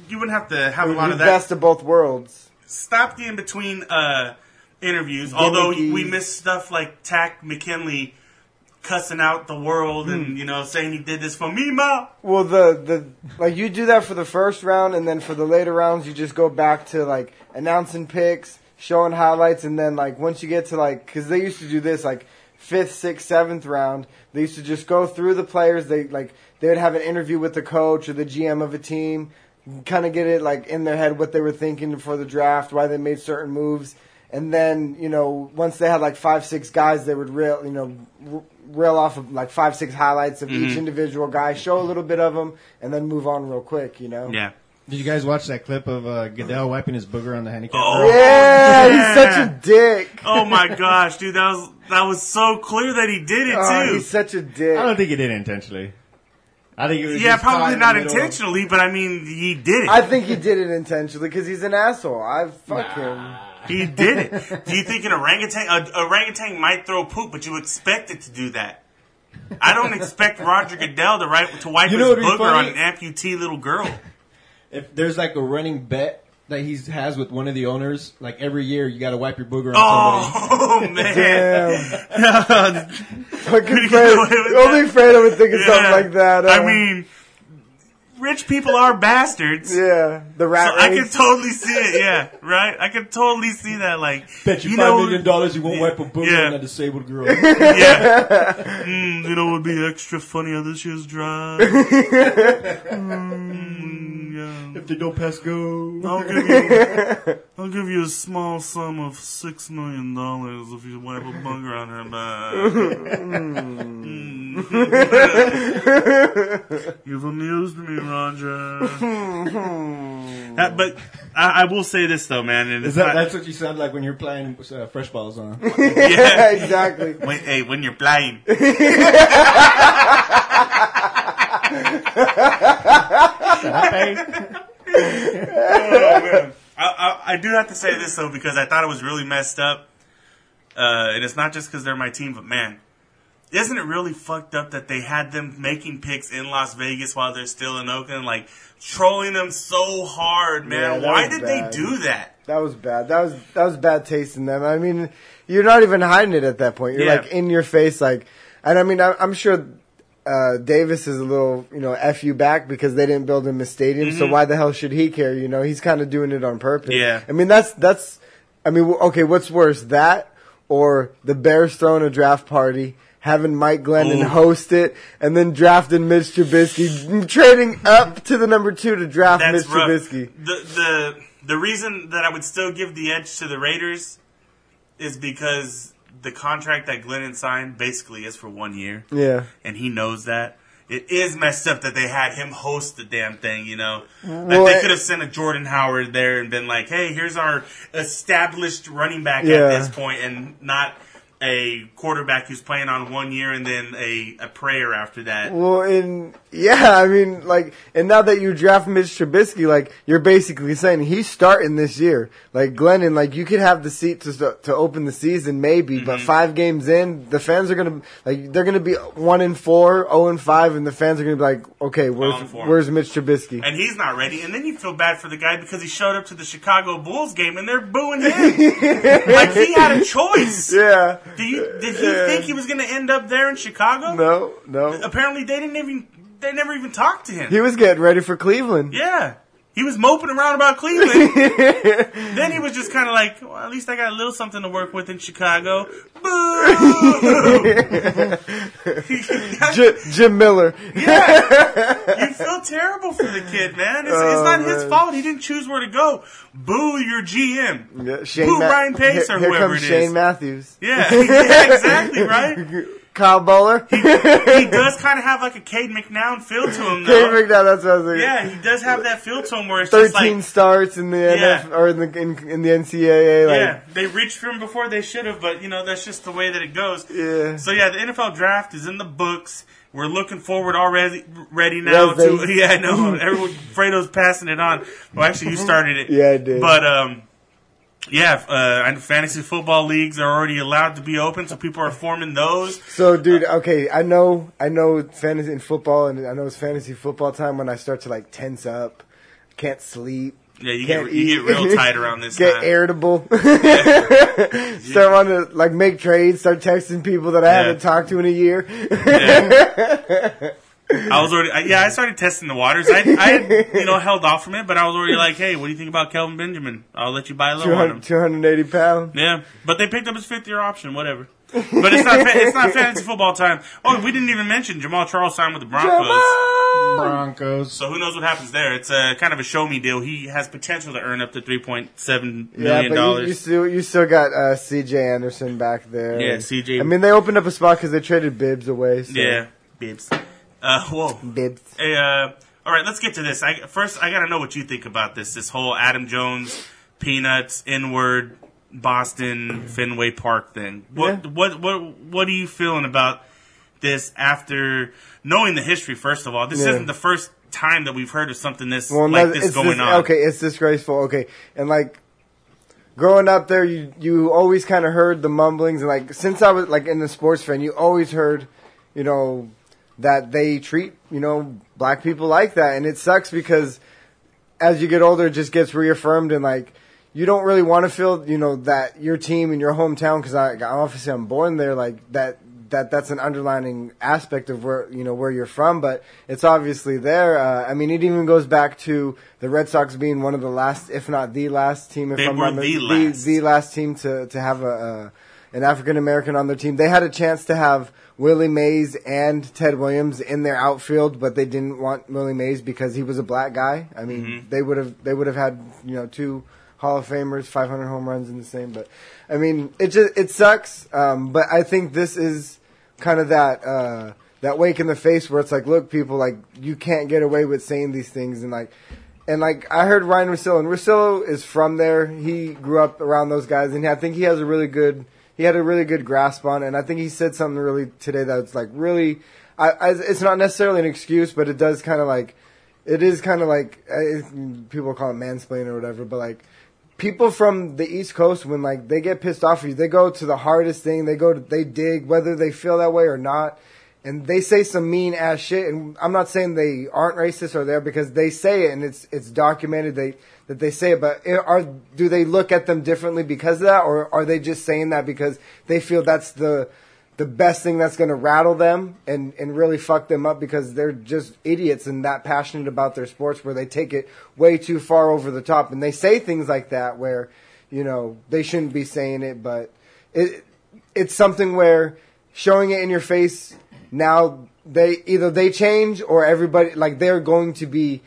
you wouldn't have to have a lot of that. best of both worlds. Stop the in between uh, interviews. Although we miss stuff like Takk McKinley cussing out the world Hmm. and you know saying he did this for me, ma. Well, the the like you do that for the first round, and then for the later rounds, you just go back to like announcing picks, showing highlights, and then like once you get to like because they used to do this like fifth, sixth, seventh round, they used to just go through the players. They like they would have an interview with the coach or the GM of a team, kind of get it like in their head what they were thinking for the draft, why they made certain moves. And then, you know, once they had like five, six guys, they would reel, you know, r- reel off of like five, six highlights of each individual guy, show a little bit of them, and then move on real quick, you know? Yeah. Did you guys watch that clip of uh, Goodell wiping his booger on the handicap? Oh. Yeah, Yeah. he's such a dick. Oh my gosh, dude, that was that was so clear that he did it Oh, too. he's such a dick. I don't think he did it intentionally. I think it was yeah, probably not middle of- intentionally, but I mean, he did it. I think he did it intentionally because he's an asshole. I fuck him. He did it. Do you think an orangutan a orangutan might throw poop, but you expect it to do that? I don't expect Roger Goodell to write to wipe You know his what'd booger on an amputee little girl. If there's like a running bet that he has with one of the owners, like every year you got to wipe your booger on somebody. Oh man! Damn. Fucking Could've Fredo. get away with Only that. Fredo would think of Yeah. something like that. I uh, mean, rich people are bastards. yeah, the So rat I can totally see it. Yeah, right. I can totally see that. Like, Bet you, you five know- million dollars you won't wipe a booger Yeah. on a disabled girl. yeah. Mm, you know, it would be extra funny on this year's drive. Mm, yeah. if they don't pass go. I'll give you, I'll give you a small sum of six million dollars if you wipe a bugger on her back. Mm, You've amused me, Roger. That- but I, I will say this though, man. And Is that not- that's what you sound like when you're playing uh, fresh balls on? yeah. exactly. When, hey, when you're playing. I, I, I do have to say this though because I thought it was really messed up, uh, and it's not just because they're my team, but man, isn't it really fucked up that they had them making picks in Las Vegas while they're still in Oakland, like trolling them so hard, man? that Why did bad. they do that? That was bad. That was that was bad taste in them. I mean, you're not even hiding it at that point. You're Yeah. like in your face, like, and I mean, I, I'm sure uh, Davis is a little, you know, f you back because they didn't build him a stadium. So why the hell should he care? You know, he's kind of doing it on purpose. Mm-hmm. Yeah. I mean, that's that's. I mean, okay, what's worse, that or the Bears throwing a draft party? Having Mike Glennon Ooh. host it and then drafting Mitch Trubisky, trading up to the number two to draft That's Mitch rough. Trubisky. The the the reason that I would still give the edge to the Raiders is because the contract that Glennon signed basically is for one year, Yeah. and he knows that. It is messed up that they had him host the damn thing, you know. Like Well, they could have sent a Jordan Howard there and been like, "Hey, here's our established running back Yeah. at this and not a quarterback who's playing on one year and then a, a prayer after that. Well, in yeah, I mean, like, and now that you draft Mitch Trubisky, like, you're basically saying he's starting this year. Like Glennon, like, you could have the seat to to open the season, maybe, but Mm-hmm. five games in, the fans are gonna like they're gonna be one in four, zero and five, and the fans are gonna be like, okay, where's and where's Mitch Trubisky? and he's not ready. And then you feel bad for the guy because he showed up to the Chicago Bulls game and they're booing him. like he had a choice. yeah, Do you, did he Yeah. think he was going to end up there in Chicago? no, no, Apparently, they didn't even. They never even talked to him. he was getting ready for Cleveland. yeah. He was moping around about Cleveland. then he was just kind of like, well, at least I got a little something to work with in Chicago. Boo! J- Jim Miller. Yeah. You feel terrible for the kid, man. It's, it's Oh, not his fault. He didn't choose where to go. Boo your GM. Yeah, Shane Boo Ma- Ryan Pace here, or here whoever comes it is. Shane Matthews. Yeah, yeah, exactly, right? Kyle Boller. He does kind of have like a Cade McNown feel to him, though. McDowell, that's what I was thinking. Yeah, he does have that feel to him where it's just Thirteen like, starts in the Yeah. NF or in the in, in the NCAA. Like, yeah, they reached for him before they should have, but you know that's just the way that it goes. Yeah. So yeah, the NFL draft is in the books. We're looking forward already, ready now to. Yeah, I know. Everyone, Fredo's passing it on. Well, actually, you started it. Yeah, I did. But um, yeah, uh, and fantasy football leagues are already allowed to be open, so people are forming those. So, dude, okay, I know, I know fantasy and football, and I know it's fantasy football time when I start to like tense up, can't sleep, Yeah, you can't get you get real tight around this get time. irritable, start wanting to like make trades, start texting people that I Yeah. haven't talked to in a year. Yeah. I was already, I, yeah, I started testing the waters. I, I had, you know, held off from it, but I was already like, hey, what do you think about Kelvin Benjamin? I'll let you buy a low on him. 280 pounds. Yeah, but they picked up his fifth year option, whatever. But it's not, fa- it's not fantasy football time. Oh, we didn't even mention Jamaal Charles signed with the Broncos. Broncos. So who knows what happens there? It's a kind of a show me deal. He has potential to earn up to three point seven million Yeah, but dollars. you still you still got uh, C.J. Anderson back there. Yeah, CJ. I mean, they opened up a spot because they traded Bibbs away. So. yeah, bibs. Uh, whoa. Bibbs. Hey, uh, all right, let's get to this. I, first, I got to know what you think about this. This whole Adam Jones, Peanuts, Inward, Boston, Fenway Park thing. What, Yeah. what, what, what are you feeling about this after knowing the history? First of all, this Yeah. isn't the first time that we've heard of something this Well, like no, this it's going dis- on. Okay, it's disgraceful. Okay, and like growing up there, you you always kind of heard the mumblings, and like since I was like in the sports fan, you always heard, you know, that they treat you know black people like that, and it sucks because as you get older, it just gets reaffirmed, and like you don't really want to feel you know that your team in your hometown because I obviously I'm born there, like that. That that's an underlining aspect of where you know where you're from, but it's obviously there. Uh, I mean, it even goes back to the Red Sox being one of the last, if not the last team, if They I'm were not the last. the, the last team to to have a, a an African American on their team. They had a chance to have Willie Mays and Ted Williams in their outfield, but they didn't want Willie Mays because he was a black guy. I mean, Mm-hmm. they would have they would have had you know two Hall of Famers, 500 home runs in the same. But I mean, it just it sucks. Um, but I think this is kind of that uh, that wake in the face where it's like, look, people, like you can't get away with saying these things, and like, and like I heard Ryan Russillo, and Russillo is from there. He grew up around those guys, and I think he has a really good, he had a really good grasp on, it. and I think he said something really today that's like really, I, I it's not necessarily an excuse, but it does kind of like, it is kind of like uh, people call it mansplaining or whatever, but like people from the East Coast when like they get pissed off at you, they go to the hardest thing. They go to they dig whether they feel that way or not, and they say some mean ass shit. And I'm not saying they aren't racist or there because they say it and it's it's documented they that they say it. But are do they look at them differently because of that, or are they just saying that because they feel that's the the best thing that's going to rattle them and, and really fuck them up because they're just idiots and that passionate about their sports where they take it way too far over the top and they say things like that where you know they shouldn't be saying it but it it's something where showing it in your face now they either they change or everybody like they're going to be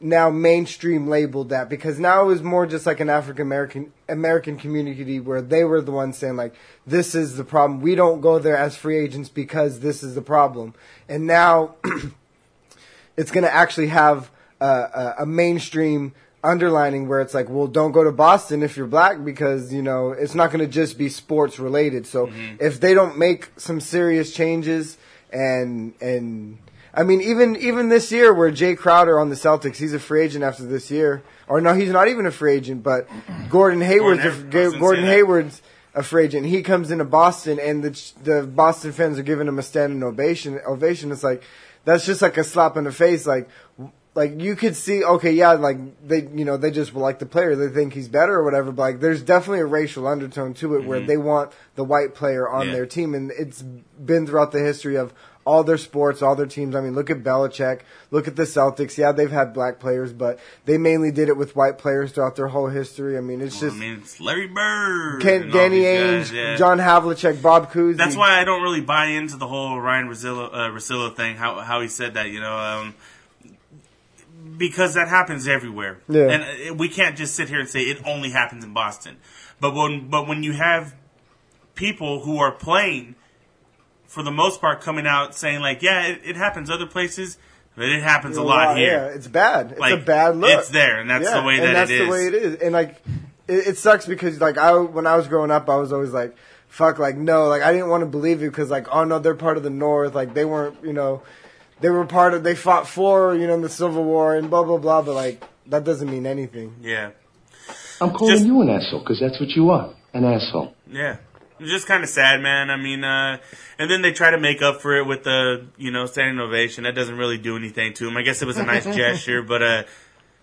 now mainstream labeled that. Because now it was more just like an African American American community where they were the ones saying like this is the problem. We don't go there as free agents because this is the problem. And now it's going to actually have a, a, a, mainstream underlining where it's like well don't go to Boston if you're black because you know it's not going to just be sports related. So mm-hmm. if they don't make some serious changes and and I mean, even even this year, where Jay Crowder on the Celtics, he's a free agent after this year. Or no, he's not even a free agent. But Gordon Hayward's Gordon, a, Gordon Hayward's a free agent. He comes into Boston, and the the Boston fans are giving him a standing ovation. Ovation. It's like that's just like a slap in the face. Like like you could see, okay, yeah, like they, you know, they just like the player, they think he's better or whatever. But like, there's definitely a racial undertone to it mm-hmm. where they want the white player on yeah. their team, and it's been throughout the history of all their sports, all their teams. I mean, look at Belichick, look at the Celtics. Yeah, they've had black players, but they mainly did it with white players throughout their whole history. I mean, it's just. I mean, it's Larry Bird, Ken, Danny Ainge, yeah. John Havlicek, Bob Cousy. That's why I don't really buy into the whole Ryan Russillo, uh, thing. How how he said that, you know. Um, because that happens everywhere, yeah. and uh, we can't just sit here and say it only happens in Boston. But when but when you have people who are playing for the most part, coming out saying like, "Yeah, it, it happens other places." But it happens a lot, here. Yeah, it's bad. It's like, a bad look. It's there, and that's yeah, the way that and that's it is. the way it is. And like, it, it, sucks because like I when I was growing up, I was always like, "Fuck!" Like no, like I didn't want to believe it because like, oh no, they're part of the North. Like they weren't, you know, they were part of. They fought for you know in the Civil War and blah blah blah. But like that doesn't mean anything. Yeah. I'm calling Just, you an asshole because that's what you are, an asshole. Yeah. It's just kind of sad, man. I mean, uh, and then they try to make up for it with the, you know, standing ovation. That doesn't really do anything to them. I guess it was a nice gesture, but, uh,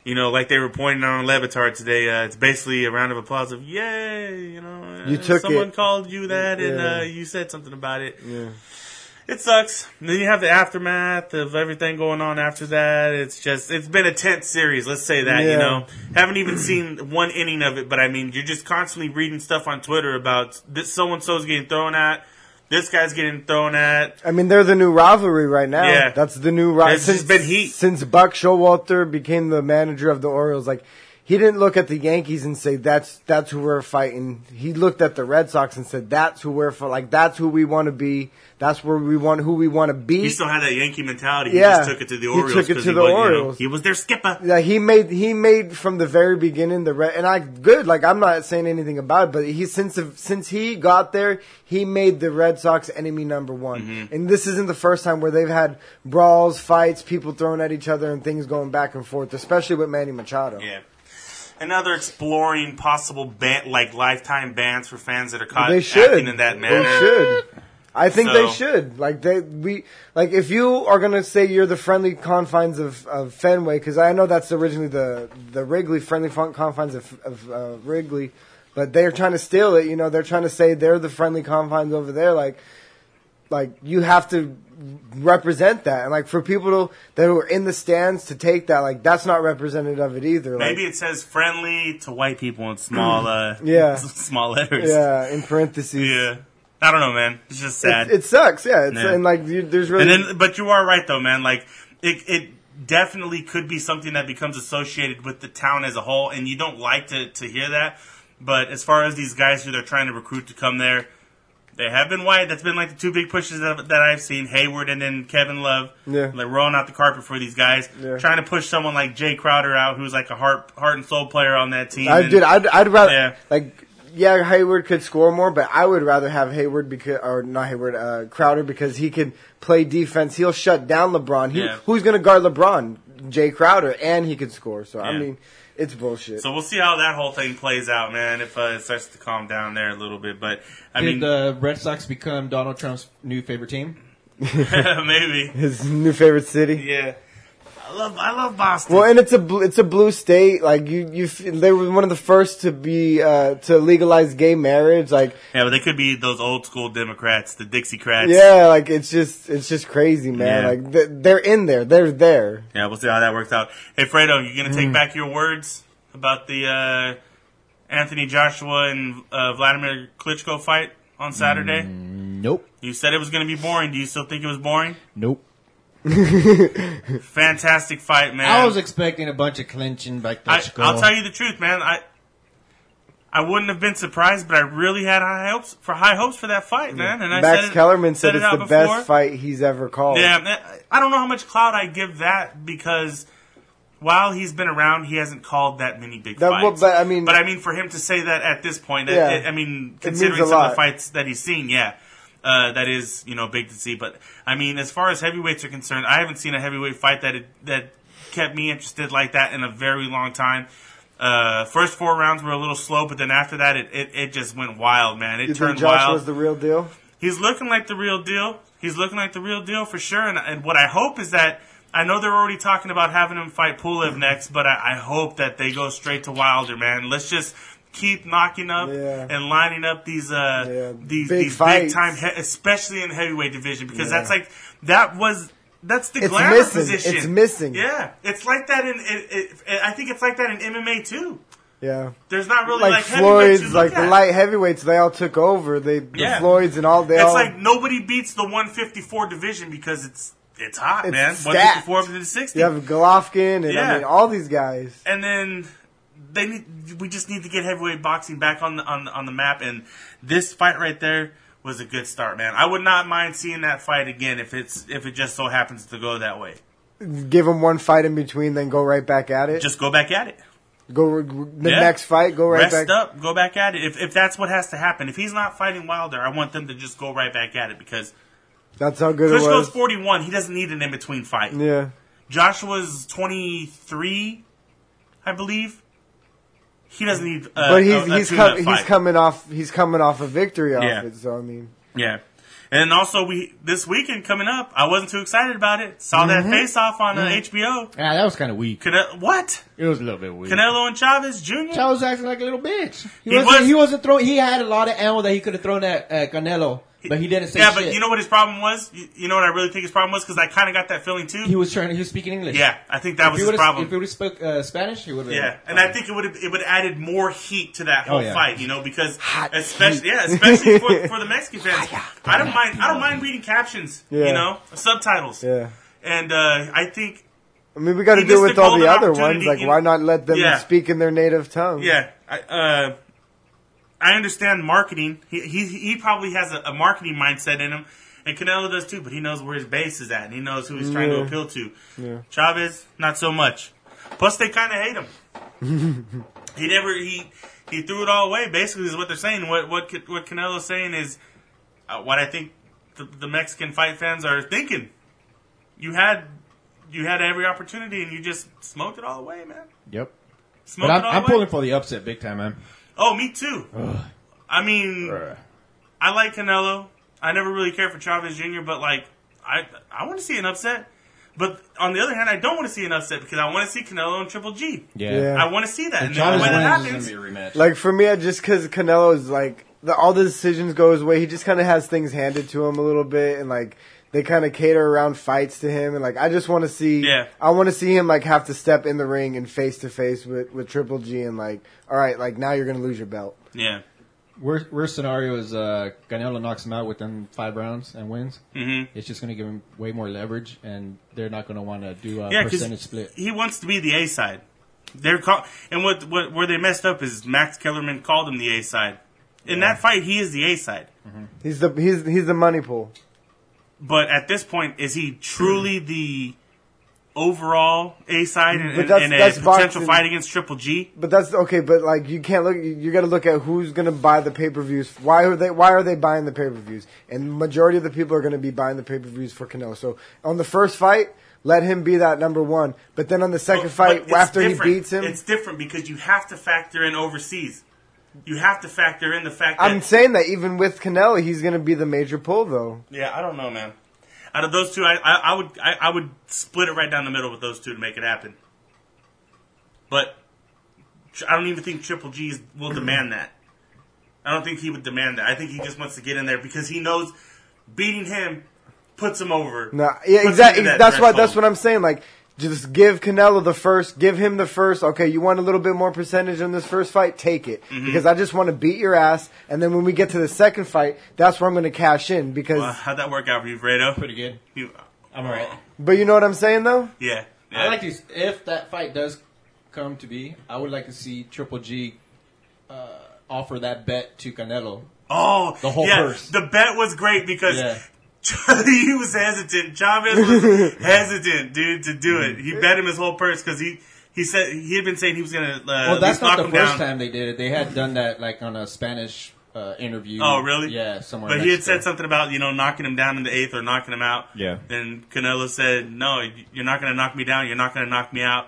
you know, like they were pointing on Le Batard today, uh, it's basically a round of applause of, yay, you know, you took someone it. called you that and, uh, you said something about it. Yeah it sucks. And then you have the aftermath of everything going on after that. It's just it's been a tense series. Let's say that. Yeah. You know, haven't even seen one inning of it, but I mean, you're just constantly reading stuff on Twitter about this so and so's getting thrown at. This guy's getting thrown at. I mean, they're the new rivalry right now. Yeah, that's the new rivalry. Since been heat since Buck Showalter became the manager of the Orioles. Like he didn't look at the Yankees and say that's that's who we're fighting. He looked at the Red Sox and said that's who we're for. Like that's who we want to be. That's where we want who we want to be. He still had that Yankee mentality. He yeah, just took it to the Orioles. He took it to the was, Orioles. You know, he was their skipper. Yeah, he made he made from the very beginning the red and I good. Like I'm not saying anything about it, but he since since he got there, he made the Red Sox enemy number one. Mm-hmm. And this isn't the first time where they've had brawls, fights, people throwing at each other, and things going back and forth. Especially with Manny Machado. Yeah another exploring possible ban- like lifetime bans for fans that are caught they should. acting in that manner. They should. I think so, they should. Like they we like if you are gonna say you're the friendly confines of, of Fenway because I know that's originally the the Wrigley friendly confines of, of uh, Wrigley, but they're trying to steal it. You know, they're trying to say they're the friendly confines over there. Like, like you have to represent that. And like for people to, that were in the stands to take that, like that's not representative of it either. Maybe like, it says friendly to white people in small, uh, yeah, small letters. Yeah, in parentheses. Yeah. I don't know, man. It's just sad. It, it sucks, yeah. yeah. And like, you, there's really. And then, but you are right though, man. Like, it, it definitely could be something that becomes associated with the town as a whole, and you don't like to to hear that. But as far as these guys who they're trying to recruit to come there, They have been white. That's been like the two big pushes that, that I've seen. Hayward and then Kevin Love. Yeah. Like rolling out the carpet for these guys. Yeah. Trying to push someone like Jay Crowder out, who's like a heart heart and soul player on that team. I And- did. I'd, I'd rather Yeah. like. Yeah, Hayward could score more, but I would rather have Hayward because, or not Hayward, uh, Crowder because he can play defense. He'll shut down LeBron. He, Yeah. Who's going to guard LeBron? Jay Crowder, and he could score. So I mean, it's bullshit. So we'll see how that whole thing plays out, man. If uh, it starts to calm down there a little bit, but I Did mean, the Red Sox become Donald Trump's new favorite team? maybe. His new favorite city. Yeah, I love I love Boston. Well, and it's a bl- it's a blue state. Like you, you, f- they were one of the first to be uh, to legalize gay marriage. Like, yeah, but they could be those old school Democrats, the Dixiecrats. yeah, like it's just it's just crazy, man. Yeah. Like th- they're in there, they're there. Yeah, we'll see how that works out. Hey, Fredo, you gonna Mm. take back your words about the uh, Anthony Joshua and uh, Vladimir Klitschko fight on Saturday? Nope. You said it was gonna be boring. Do you still think it was boring? Nope. Fantastic fight, man. I was expecting a bunch of clinching by I, Klitschko. I'll tell you the truth, man. I I wouldn't have been surprised, but I really had high hopes for high hopes for that fight, man. And I Max said it, Kellerman said said it's out the before. best fight he's ever called. Yeah, man, I don't know how much clout I give that because while he's been around, he hasn't called that many big That- fights. but I mean- but I mean, for him to say that at this point, that, Yeah. it- I mean, considering means a some of the fights that he's seen, yeah. Uh, that is, you know, big to see. But I mean, as far as heavyweights are concerned, I haven't seen a heavyweight fight that it, that kept me interested like that in a very long time. Uh, first four rounds were a little slow, but then after that, it, it, it just went wild, man. It you turned Josh wild was the real deal? he's looking like the real deal. He's looking like the real deal for sure. And, and what I hope is that I know they're already talking about having him fight Pulev next, but I, I hope that they go straight to Wilder, man. Let's just keep knocking up Yeah. and lining up these uh Yeah, these big these big time, he- especially in the heavyweight division, because Yeah. that's like that was. That's the It's glamour missing. position. It's missing. Yeah, it's like that in. It, it, I think it's like that in MMA too. Yeah. There's not really Like, like, Floyd's, like the light heavyweights, they all took over. They the Yeah. Floyds and all they It's all. like nobody beats the 154 division because it's it's hot, It's man. stacked. 154 up to the 60. you have Golovkin and Yeah. I mean all these guys. and then they need, we just need to get heavyweight boxing back on the on the, on the map. And this fight right there was a good start, man. I would not mind seeing that fight again if it's if it just so happens to go that way. Give them one fight in between, then go right back at it. Just go back at it. go the Yeah. next fight, go right Rest back. up, go back at it. If if that's what has to happen, if he's not fighting Wilder, I want them to just go right back at it because That's how good it Klitschko's was. 41. He doesn't need an in between fight. Yeah. Joshua's 23, I believe. He doesn't need. Uh, But he's a, a he's com- he's coming off he's coming off a victory off Yeah. it. So I mean, Yeah, and also we this weekend coming up. I wasn't too excited about it. Saw Mm-hmm. that face off on uh, HBO. Yeah, that was kind of weak. Cane- what? It was a little bit weak. Canelo and Chavez Jr. Chao was acting like a little bitch. He, He wasn't. was- he wasn't throwing. He had a lot of ammo that he could have thrown at uh, Canelo, but he didn't say yeah, shit. but you know what his problem was? You, you know what I really think his problem was? Because I kind of got that feeling too. he was trying. He was speaking English. yeah, I think that If was he his problem. if he would have spoke uh, Spanish, he would have. Yeah, and I think it would have it would added more heat to that whole Oh, yeah. fight, you know, because especially yeah, especially for, for the Mexican fans. I don't mind I don't mind reading captions, Yeah. you know, subtitles, yeah. and uh, I think I mean, we got to He do missed with all the other ones. Like, why not let them Yeah. speak in their native tongue? yeah, I, uh, I understand marketing. He he, he probably has a, a marketing mindset in him. And Canelo does too, but he knows where his base is at, and he knows who he's trying to appeal to. Yeah. Chavez, not so much. Plus, they kind of hate him. he never he he threw it all away. Basically, is what they're saying. What what what Canelo's saying is uh, what I think the, the Mexican fight fans are thinking. You had you had every opportunity, and you just smoked it all away, man. Yep. Smoked But I'm, all I'm pulling for the upset big time, man. Oh, me too. I mean, I like Canelo. I never really cared for Chavez Jr., but like, I I want to see an upset. But on the other hand, I don't want to see an upset because I want to see Canelo and Triple G. Yeah. Yeah. I want to see that. And, If then Chavez when that wins, happens, gonna be a rematch. Like for me, I just because Canelo is like the, all the decisions go his way. He just kind of has things handed to him a little bit, and like they kind of cater around fights to him. And like I just want to see, Yeah. I want to see him like have to step in the ring and face to face with with Triple G, and like, all right, like now you're gonna lose your belt. yeah. Worst, worst scenario is uh, Canelo knocks him out within five rounds and wins. hmm It's just going to give him way more leverage, and they're not going to want to do a Yeah, percentage split. he wants to be the A side. They're call- and what, what where they messed up is Max Kellerman called him the A side. In that fight, he is the A side. He's the he's he's the money pool. But at this point, is he truly hmm. the overall A side in, But in, that's- in a that's potential boxing. fight against Triple G? But that's okay. But like, you can't look. You got to look at who's going to buy the pay per views. Why are they? Why are they buying the pay per views? And the majority of the people are going to be buying the pay per views for Canelo. So on the first fight, let him be that number one. But then on the second But- fight, but after he different. beats him, it's different because you have to factor in overseas. You have to factor in the fact that I'm saying that even with Canelo, he's going to be the major pull though. Yeah, I don't know, man. Out of those two, I, I, I would I, I would split it right down the middle with those two to make it happen. But I don't even think Triple G will demand that. I don't think he would demand that. I think he just wants to get in there because he knows beating him puts him over. No, yeah, exactly. that That's what that's what I'm saying. Like, just give Canelo the first, give him the first. Okay, you want a little bit more percentage in this first fight? Take it Mm-hmm. because I just want to beat your ass, and then when we get to the second fight, that's where I'm going to cash in. Because, Well, how'd that work out for you, Fredo? Pretty good. You, I'm alright. but you know what I'm saying though? yeah. yeah. I like to. If that fight does come to be, I would like to see Triple G uh, offer that bet to Canelo. Oh, The whole yeah, purse. The bet was great because Yeah. he was hesitant. Chavez was hesitant, dude, to do it. He bet him his whole purse because he he said he had been saying he was gonna. Uh, Well, that's not the first down. time they did it. They had done that like on a Spanish uh, interview. Oh, really? Yeah, somewhere. But he had said something about you know knocking him down in the eighth or knocking him out. Yeah. And Canelo said, "No, you're not going to knock me down. You're not going to knock me out."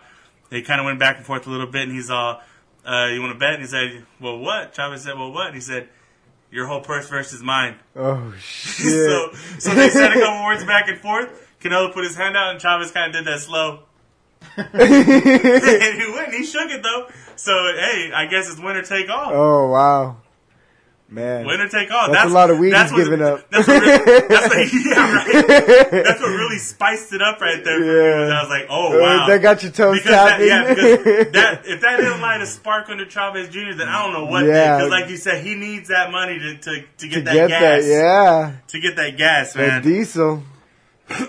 They kind of went back and forth a little bit, and he's all, uh, "You want to bet?" And he said, "Well, what?" Chavez said, "Well, what?" And he said, "Your whole purse versus mine." Oh shit! so, so they said a couple words back and forth. Canelo put his hand out, and Chavez kind of did that slow. and he went. He shook it though. So hey, I guess it's winner take all. oh wow, man. Winner take all. That's a lot of weed that's he's giving up. That's what, really, that's yeah, right. That's what really spiced it up right there. For Yeah. me. I was like, oh Uh, wow, that got your toes because that, tapping. yeah, because that if that didn't light a spark under Chavez Jr., then I don't know what. Yeah. Because like you said, he needs that money to to, to get to that get gas. that, yeah, To get that gas, that man. diesel.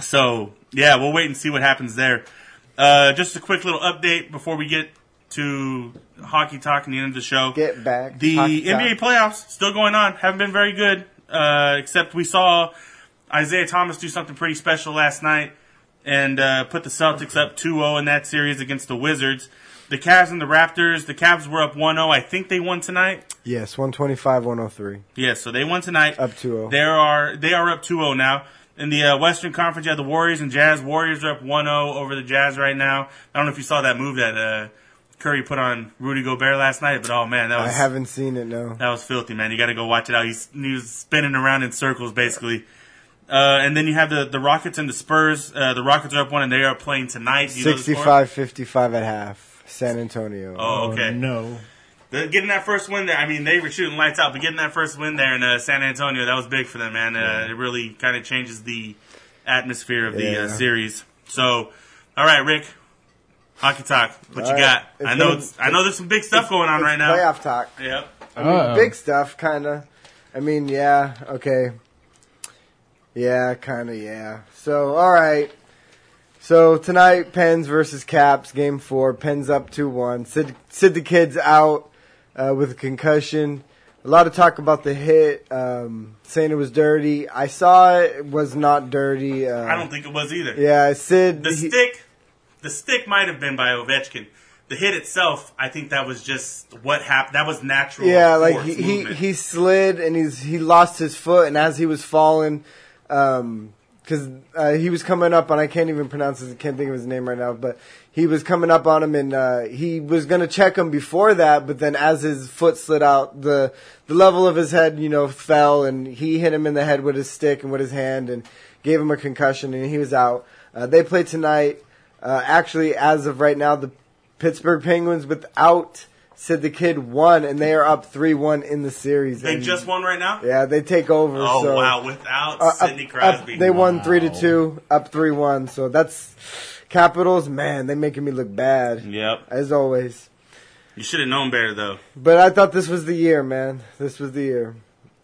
So yeah, we'll wait and see what happens there. Uh, just a quick little update before we get to hockey talk and the end of the show. Get back. The Hockey NBA talk. playoffs still going on. Haven't been very good. Uh, except we saw Isaiah Thomas do something pretty special last night and uh, put the Celtics up 2-0 in that series against the Wizards. The Cavs and the Raptors. The Cavs were up 1-0. I think they won tonight. Yes, one twenty five, one hundred three. Yeah, so they won tonight. Up 2-0. There are they are up 2-0 now. In the uh, Western Conference, you have the Warriors and Jazz. Warriors are up 1-0 over the Jazz right now. I don't know if you saw that move that uh, Curry put on Rudy Gobert last night, but oh man, that was I was haven't seen it. No. that was filthy, man. You got to go watch it out. He's he was spinning around in circles basically. Uh, and then you have the, the Rockets and the Spurs. Uh, the Rockets are up one, and they are playing tonight. Do you know the score? 65-55 at half. San Antonio. Oh, okay. No. The- getting that first win there, I mean, they were shooting lights out, but getting that first win there in uh, San Antonio, that was big for them, man. Uh, It really kind of changes the atmosphere of the Yeah. uh, series. So, all right, Rick, hockey talk. What All you right. got? It's I know, gonna- it's, I know, there's some big stuff going on right now. Playoff talk. Yep. I mean, Uh-oh. big stuff, kind of. I mean, yeah, okay. Yeah, kind of, yeah. So, all right. So tonight, Pens versus Caps, game four. Pens up 2 1. Sid, Sid the Kid's out uh, with a concussion. A lot of talk about the hit, um, saying it was dirty. I saw it, it was not dirty. Uh, I don't think it was either. Yeah, Sid. The he- stick, the stick might have been by Ovechkin. The hit itself, I think that was just what happened. That was natural. Yeah, like he, he movement. he slid and he's he lost his foot and as he was falling, um, because uh, he was coming up and I can't even pronounce his I can't think of his name right now, but he was coming up on him and uh, he was gonna check him before that, but then as his foot slid out, the the level of his head you know fell and he hit him in the head with his stick and with his hand and gave him a concussion and he was out. Uh, they play tonight. Uh, actually, as of right now, the Pittsburgh Penguins without Sid the Kid won, and they are up three one in the series. they just won right now. yeah, they take over. Oh so, wow! Without uh, up- Sidney up- Crosby, they won three to two, up three one. So that's Capitals. Man, they making me look bad Yep. as always. You should have known better, though. But I thought this was the year, man. This was the year.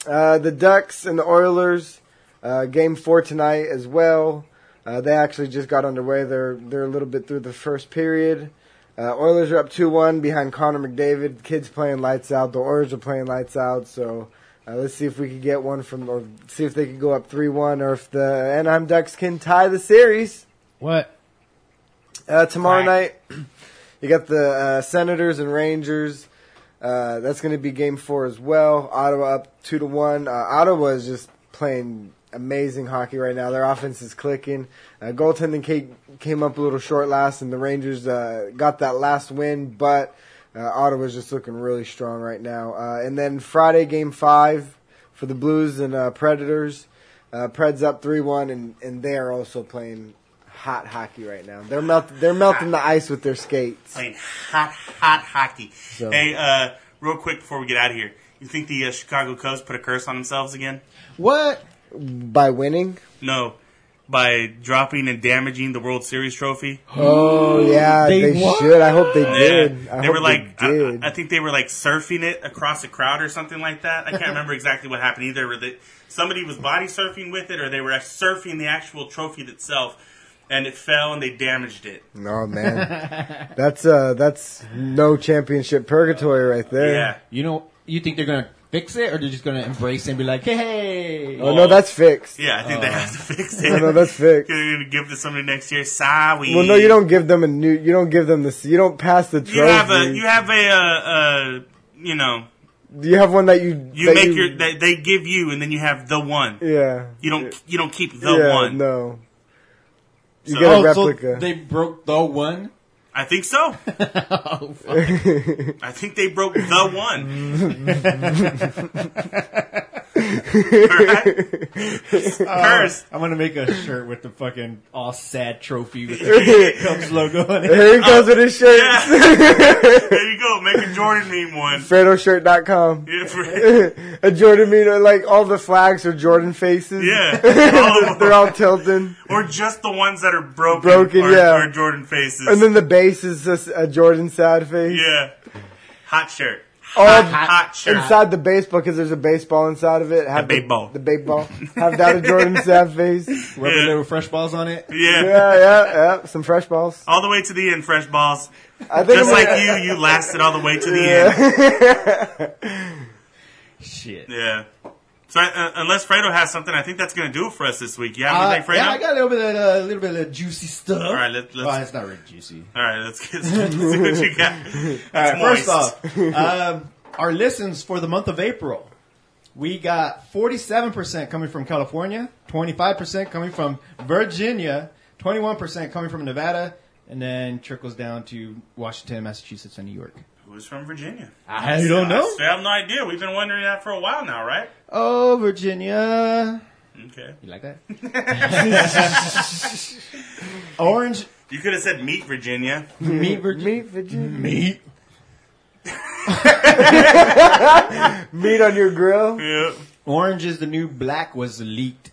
Uh, the Ducks and the Oilers, uh, game four tonight as well. Uh, they actually just got underway. They're they're a little bit through the first period. Uh, Oilers are up 2 1 behind Connor McDavid. Kids playing lights out. The Oilers are playing lights out. So uh, let's see if we can get one from, or see if they can go up 3 1, or if the Anaheim Ducks can tie the series. What? Uh, tomorrow Right. night, you got the uh, Senators and Rangers. Uh, that's going to be game four as well. Ottawa up two to one. Uh, Ottawa is just playing amazing hockey right now. Their offense is clicking. Uh, goaltending came, came up a little short last, and the Rangers uh, got that last win, but uh, Ottawa's just looking really strong right now. Uh, and then Friday, game five for the Blues and uh, Predators. Uh, Preds up three one, and and they are also playing hot hockey right now. They're melt they're melting the ice with their skates. Playing hot, hot hockey. So- Hey, uh, real quick before we get out of here, you think the uh, Chicago Cubs put a curse on themselves again? What? By winning? No, by dropping and damaging the World Series trophy. Oh yeah, They they, should. I hope they did. Yeah, I they hope were like, they I, did. I think they were like surfing it across a crowd or something like that. I can't remember exactly what happened either. Were they, somebody was body surfing with it, or they were surfing the actual trophy itself, and it fell and they damaged it. no man, that's uh that's no championship purgatory right there. Yeah, You know, you think they're gonna fix it, or they're just gonna embrace it and be like, hey, hey. Oh no, that's fixed. yeah. I think they Oh. have to fix it. No, no, that's fixed. You're gonna give to somebody next year. Sorry. Well, no, you don't give them a new. You don't give them this. You don't pass the trophy. You have a. You have a. Uh, uh, you know. You have one that you. You that make your. They, they give you, and then you have the one. Yeah. You don't. You don't keep the yeah, one. No. You So- get a Oh, so replica. they broke the one. I think so. oh. I think they broke the one. Curse. I'm gonna make a shirt with the fucking all sad trophy with the Cubs logo on it. Here he comes with his shirt. Yeah. there you go. Make a Jordan meme one. FredoShirt.com. Yeah, for- a Jordan meme, uh, like all the flags are Jordan faces. yeah. All. They're all tilting. or just the ones that are broken. Broken, are, yeah. are Jordan faces. And then the base is just a Jordan sad face. yeah. Hot shirt. All Hot, hot shirt. inside the baseball, because there's a baseball inside of it. Have The baseball. The, baseball. Have that a Jordan sad face. Rubber Yeah. little fresh balls on it. Yeah. Yeah, yeah, yeah. Some fresh balls. All the way to the end, fresh balls. I think Just like gonna- you, you lasted all the way to the end. Shit. Yeah. So uh, unless Fredo has something, I think that's going to do it for us this week. You have Uh, Fredo? yeah, I got a little bit of uh, little bit of juicy stuff. All right, let, Oh, let's. it's not really juicy. all right, let's get let's see what you got. All right, moist. first off, um, our listens for the month of April, we got 47% coming from California, 25% coming from Virginia, 21% coming from Nevada, and then trickles down to Washington, Massachusetts, and New York. Who's from Virginia? I don't know. I have no idea. We've been wondering that for a while now, right? Oh, Virginia. Okay. You like that? Orange You could have said meet Virginia. meat Virginia. Meat, Virginia. Meat. Meat on your grill. Yeah. Orange is the new black was leaked.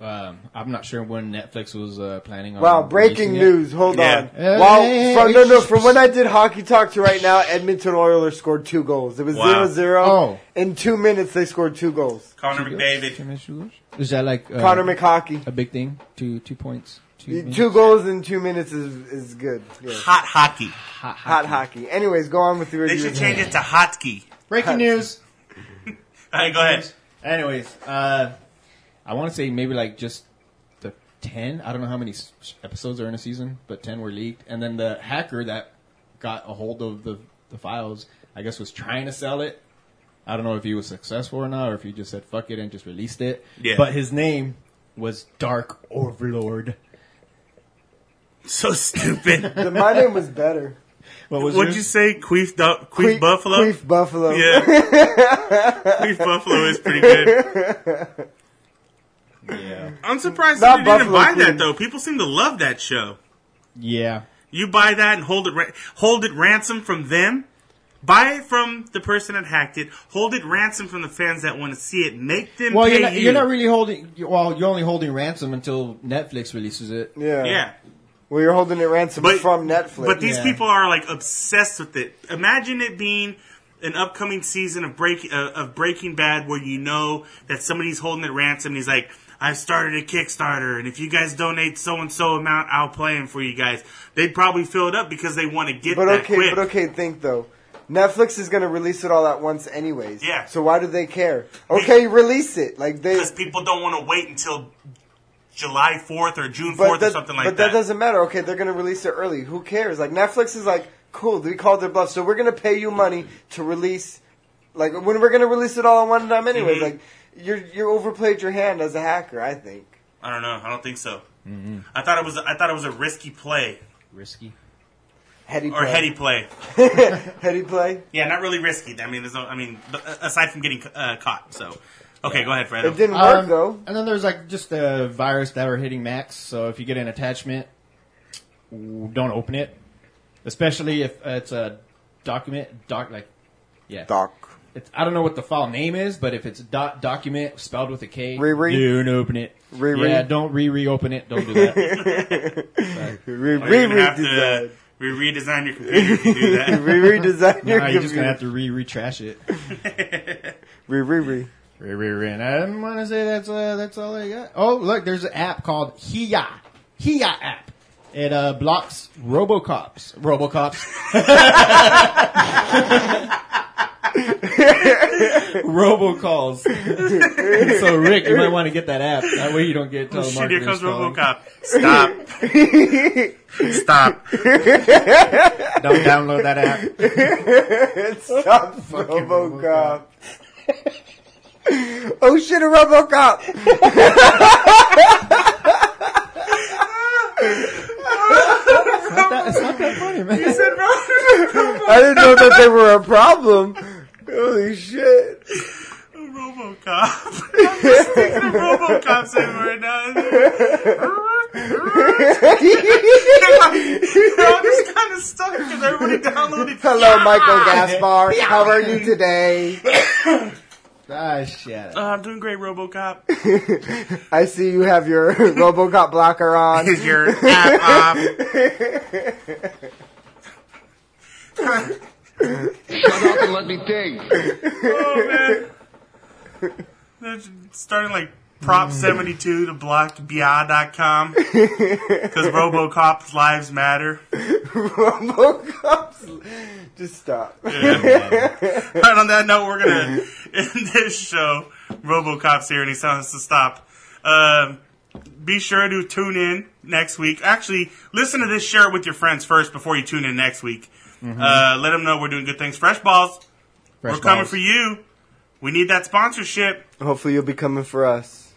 Um, I'm not sure when Netflix was uh, planning on. Wow, breaking releasing it. news. Hold Yeah. on. Hey, Wow, hey, from, no, no, from when I did Hockey Talk to right now, Edmonton Oilers scored two goals. It was Wow. 0-0. Oh. In two minutes, they scored two goals. Connor McDavid. Goals? Is that like uh, Connor McHockey. a big thing? Two two points. Two, Two goals in two minutes is is good. Yeah. Hot hockey. Hot, Hot hockey. Anyways, go on with your They review. should change it to hotkey. Breaking news. All right, go ahead. Anyways, uh, I want to say maybe like just the ten. I don't know how many s- episodes are in a season, but ten were leaked. And then the hacker that got a hold of the the files, I guess, was trying to sell it. I don't know if he was successful or not, or if he just said fuck it and just released it. Yeah. But his name was Dark Overlord. So stupid. The- My name was better. What was What'd yours? you say? Queef, du- Queef Buffalo? Queef Buffalo. Yeah. Queef Buffalo is pretty good. Yeah. I'm surprised Not you didn't Buffalo buy that Queen. though. People seem to love that show. Yeah. You buy that and hold it ra- hold it ransom from them. Buy it from the person that hacked it. Hold it ransom from the fans that want to see it. Make them Well, pay you're not, you. you're not really holding. Well, you're only holding ransom until Netflix releases it. Yeah. yeah. Well, you're holding it ransom But from Netflix. But these Yeah. people are like obsessed with it. Imagine it being an upcoming season of break uh, of Breaking Bad where you know that somebody's holding it ransom. and He's like, I've started a Kickstarter, and if you guys donate so and so amount, I'll play them for you guys. They'd probably fill it up because they want to get But that okay, quick. but okay, think though. Netflix is going to release it all at once, anyways. Yeah. So why do they care? Okay, release it. Like they. Because people don't want to wait until July 4th or June 4th But, or something like that. but that. doesn't matter. Okay, they're going to release it early. Who cares? Like Netflix is like, cool. We called their bluff, so we're going to pay you money to release. Like when we're going to release it all at one time, anyways. Mhm. Like you're you overplayed your hand as a hacker. I think. I don't know. I don't think so. Mm-hmm. I thought it was. I thought it was a risky play Risky. Heady or heady play. heady play. Yeah, not really risky. I mean, there's no. I mean, uh, aside from getting uh, caught. So, okay, go ahead, Fred. It didn't work Um, though. And then there's like just the virus that are hitting Macs. So if you get an attachment, don't open it, especially if it's a document. Doc like, yeah. Doc. It's, I don't know what the file name is, but if it's dot document spelled with a K, Riri? don't open it. Riri? Yeah, don't re reopen it. Don't do that. Re- Or you're gonna have redesign. to re- redesign your computer if you do that. Re redesign your nah, you're just gonna have to re retrash it. Re re re. Re re re. And I didn't want to say that's uh, that's all I got. Oh, look, there's an app called Hiya. Hiya app. It uh, blocks RoboCops. RoboCops. Robocalls. so Rick, you might want to get that app. That way you don't get Oh, shit, here comes calling. RoboCop. Stop. Stop. Don't download that app. Stop RoboCop. oh shit, a RoboCop! It's not that, it's not that funny, man. I didn't know that they were a problem. Holy shit. RoboCop. I'm just thinking of RoboCop saying right now. They're all just kind of stuck because everybody downloaded. Hello, Michael Gaspar. How are you today? Ah, shit. Uh, I'm doing great, RoboCop. I see you have your RoboCop blocker on. Is your app off? Shut up and let me think. Oh man. They're starting like Prop 72 to block BIA.com because RoboCop's lives matter. RoboCop's. Just stop. Right on that note, we're gonna end this show. RoboCop's here, and he's telling us to stop. Um, be sure to tune in next week. Actually, listen to this. Share it with your friends first before you tune in next week. Uh, let them know we're doing good things. Fresh balls, Fresh we're coming balls. for you. We need that sponsorship. Hopefully, you'll be coming for us.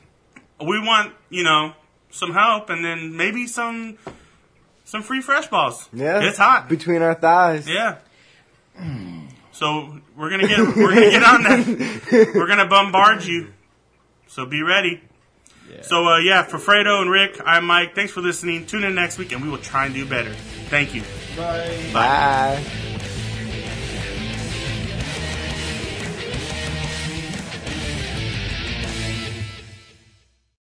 We want you know some help, and then maybe some some free fresh balls. Yeah. it's hot. Between our thighs. Yeah. So we're gonna get we're gonna get on that. We're gonna bombard you. So be ready. So uh, yeah, for Fredo and Rick, I'm Mike. Thanks for listening. Tune in next week, and we will try and do better. Thank you. Bye. Bye.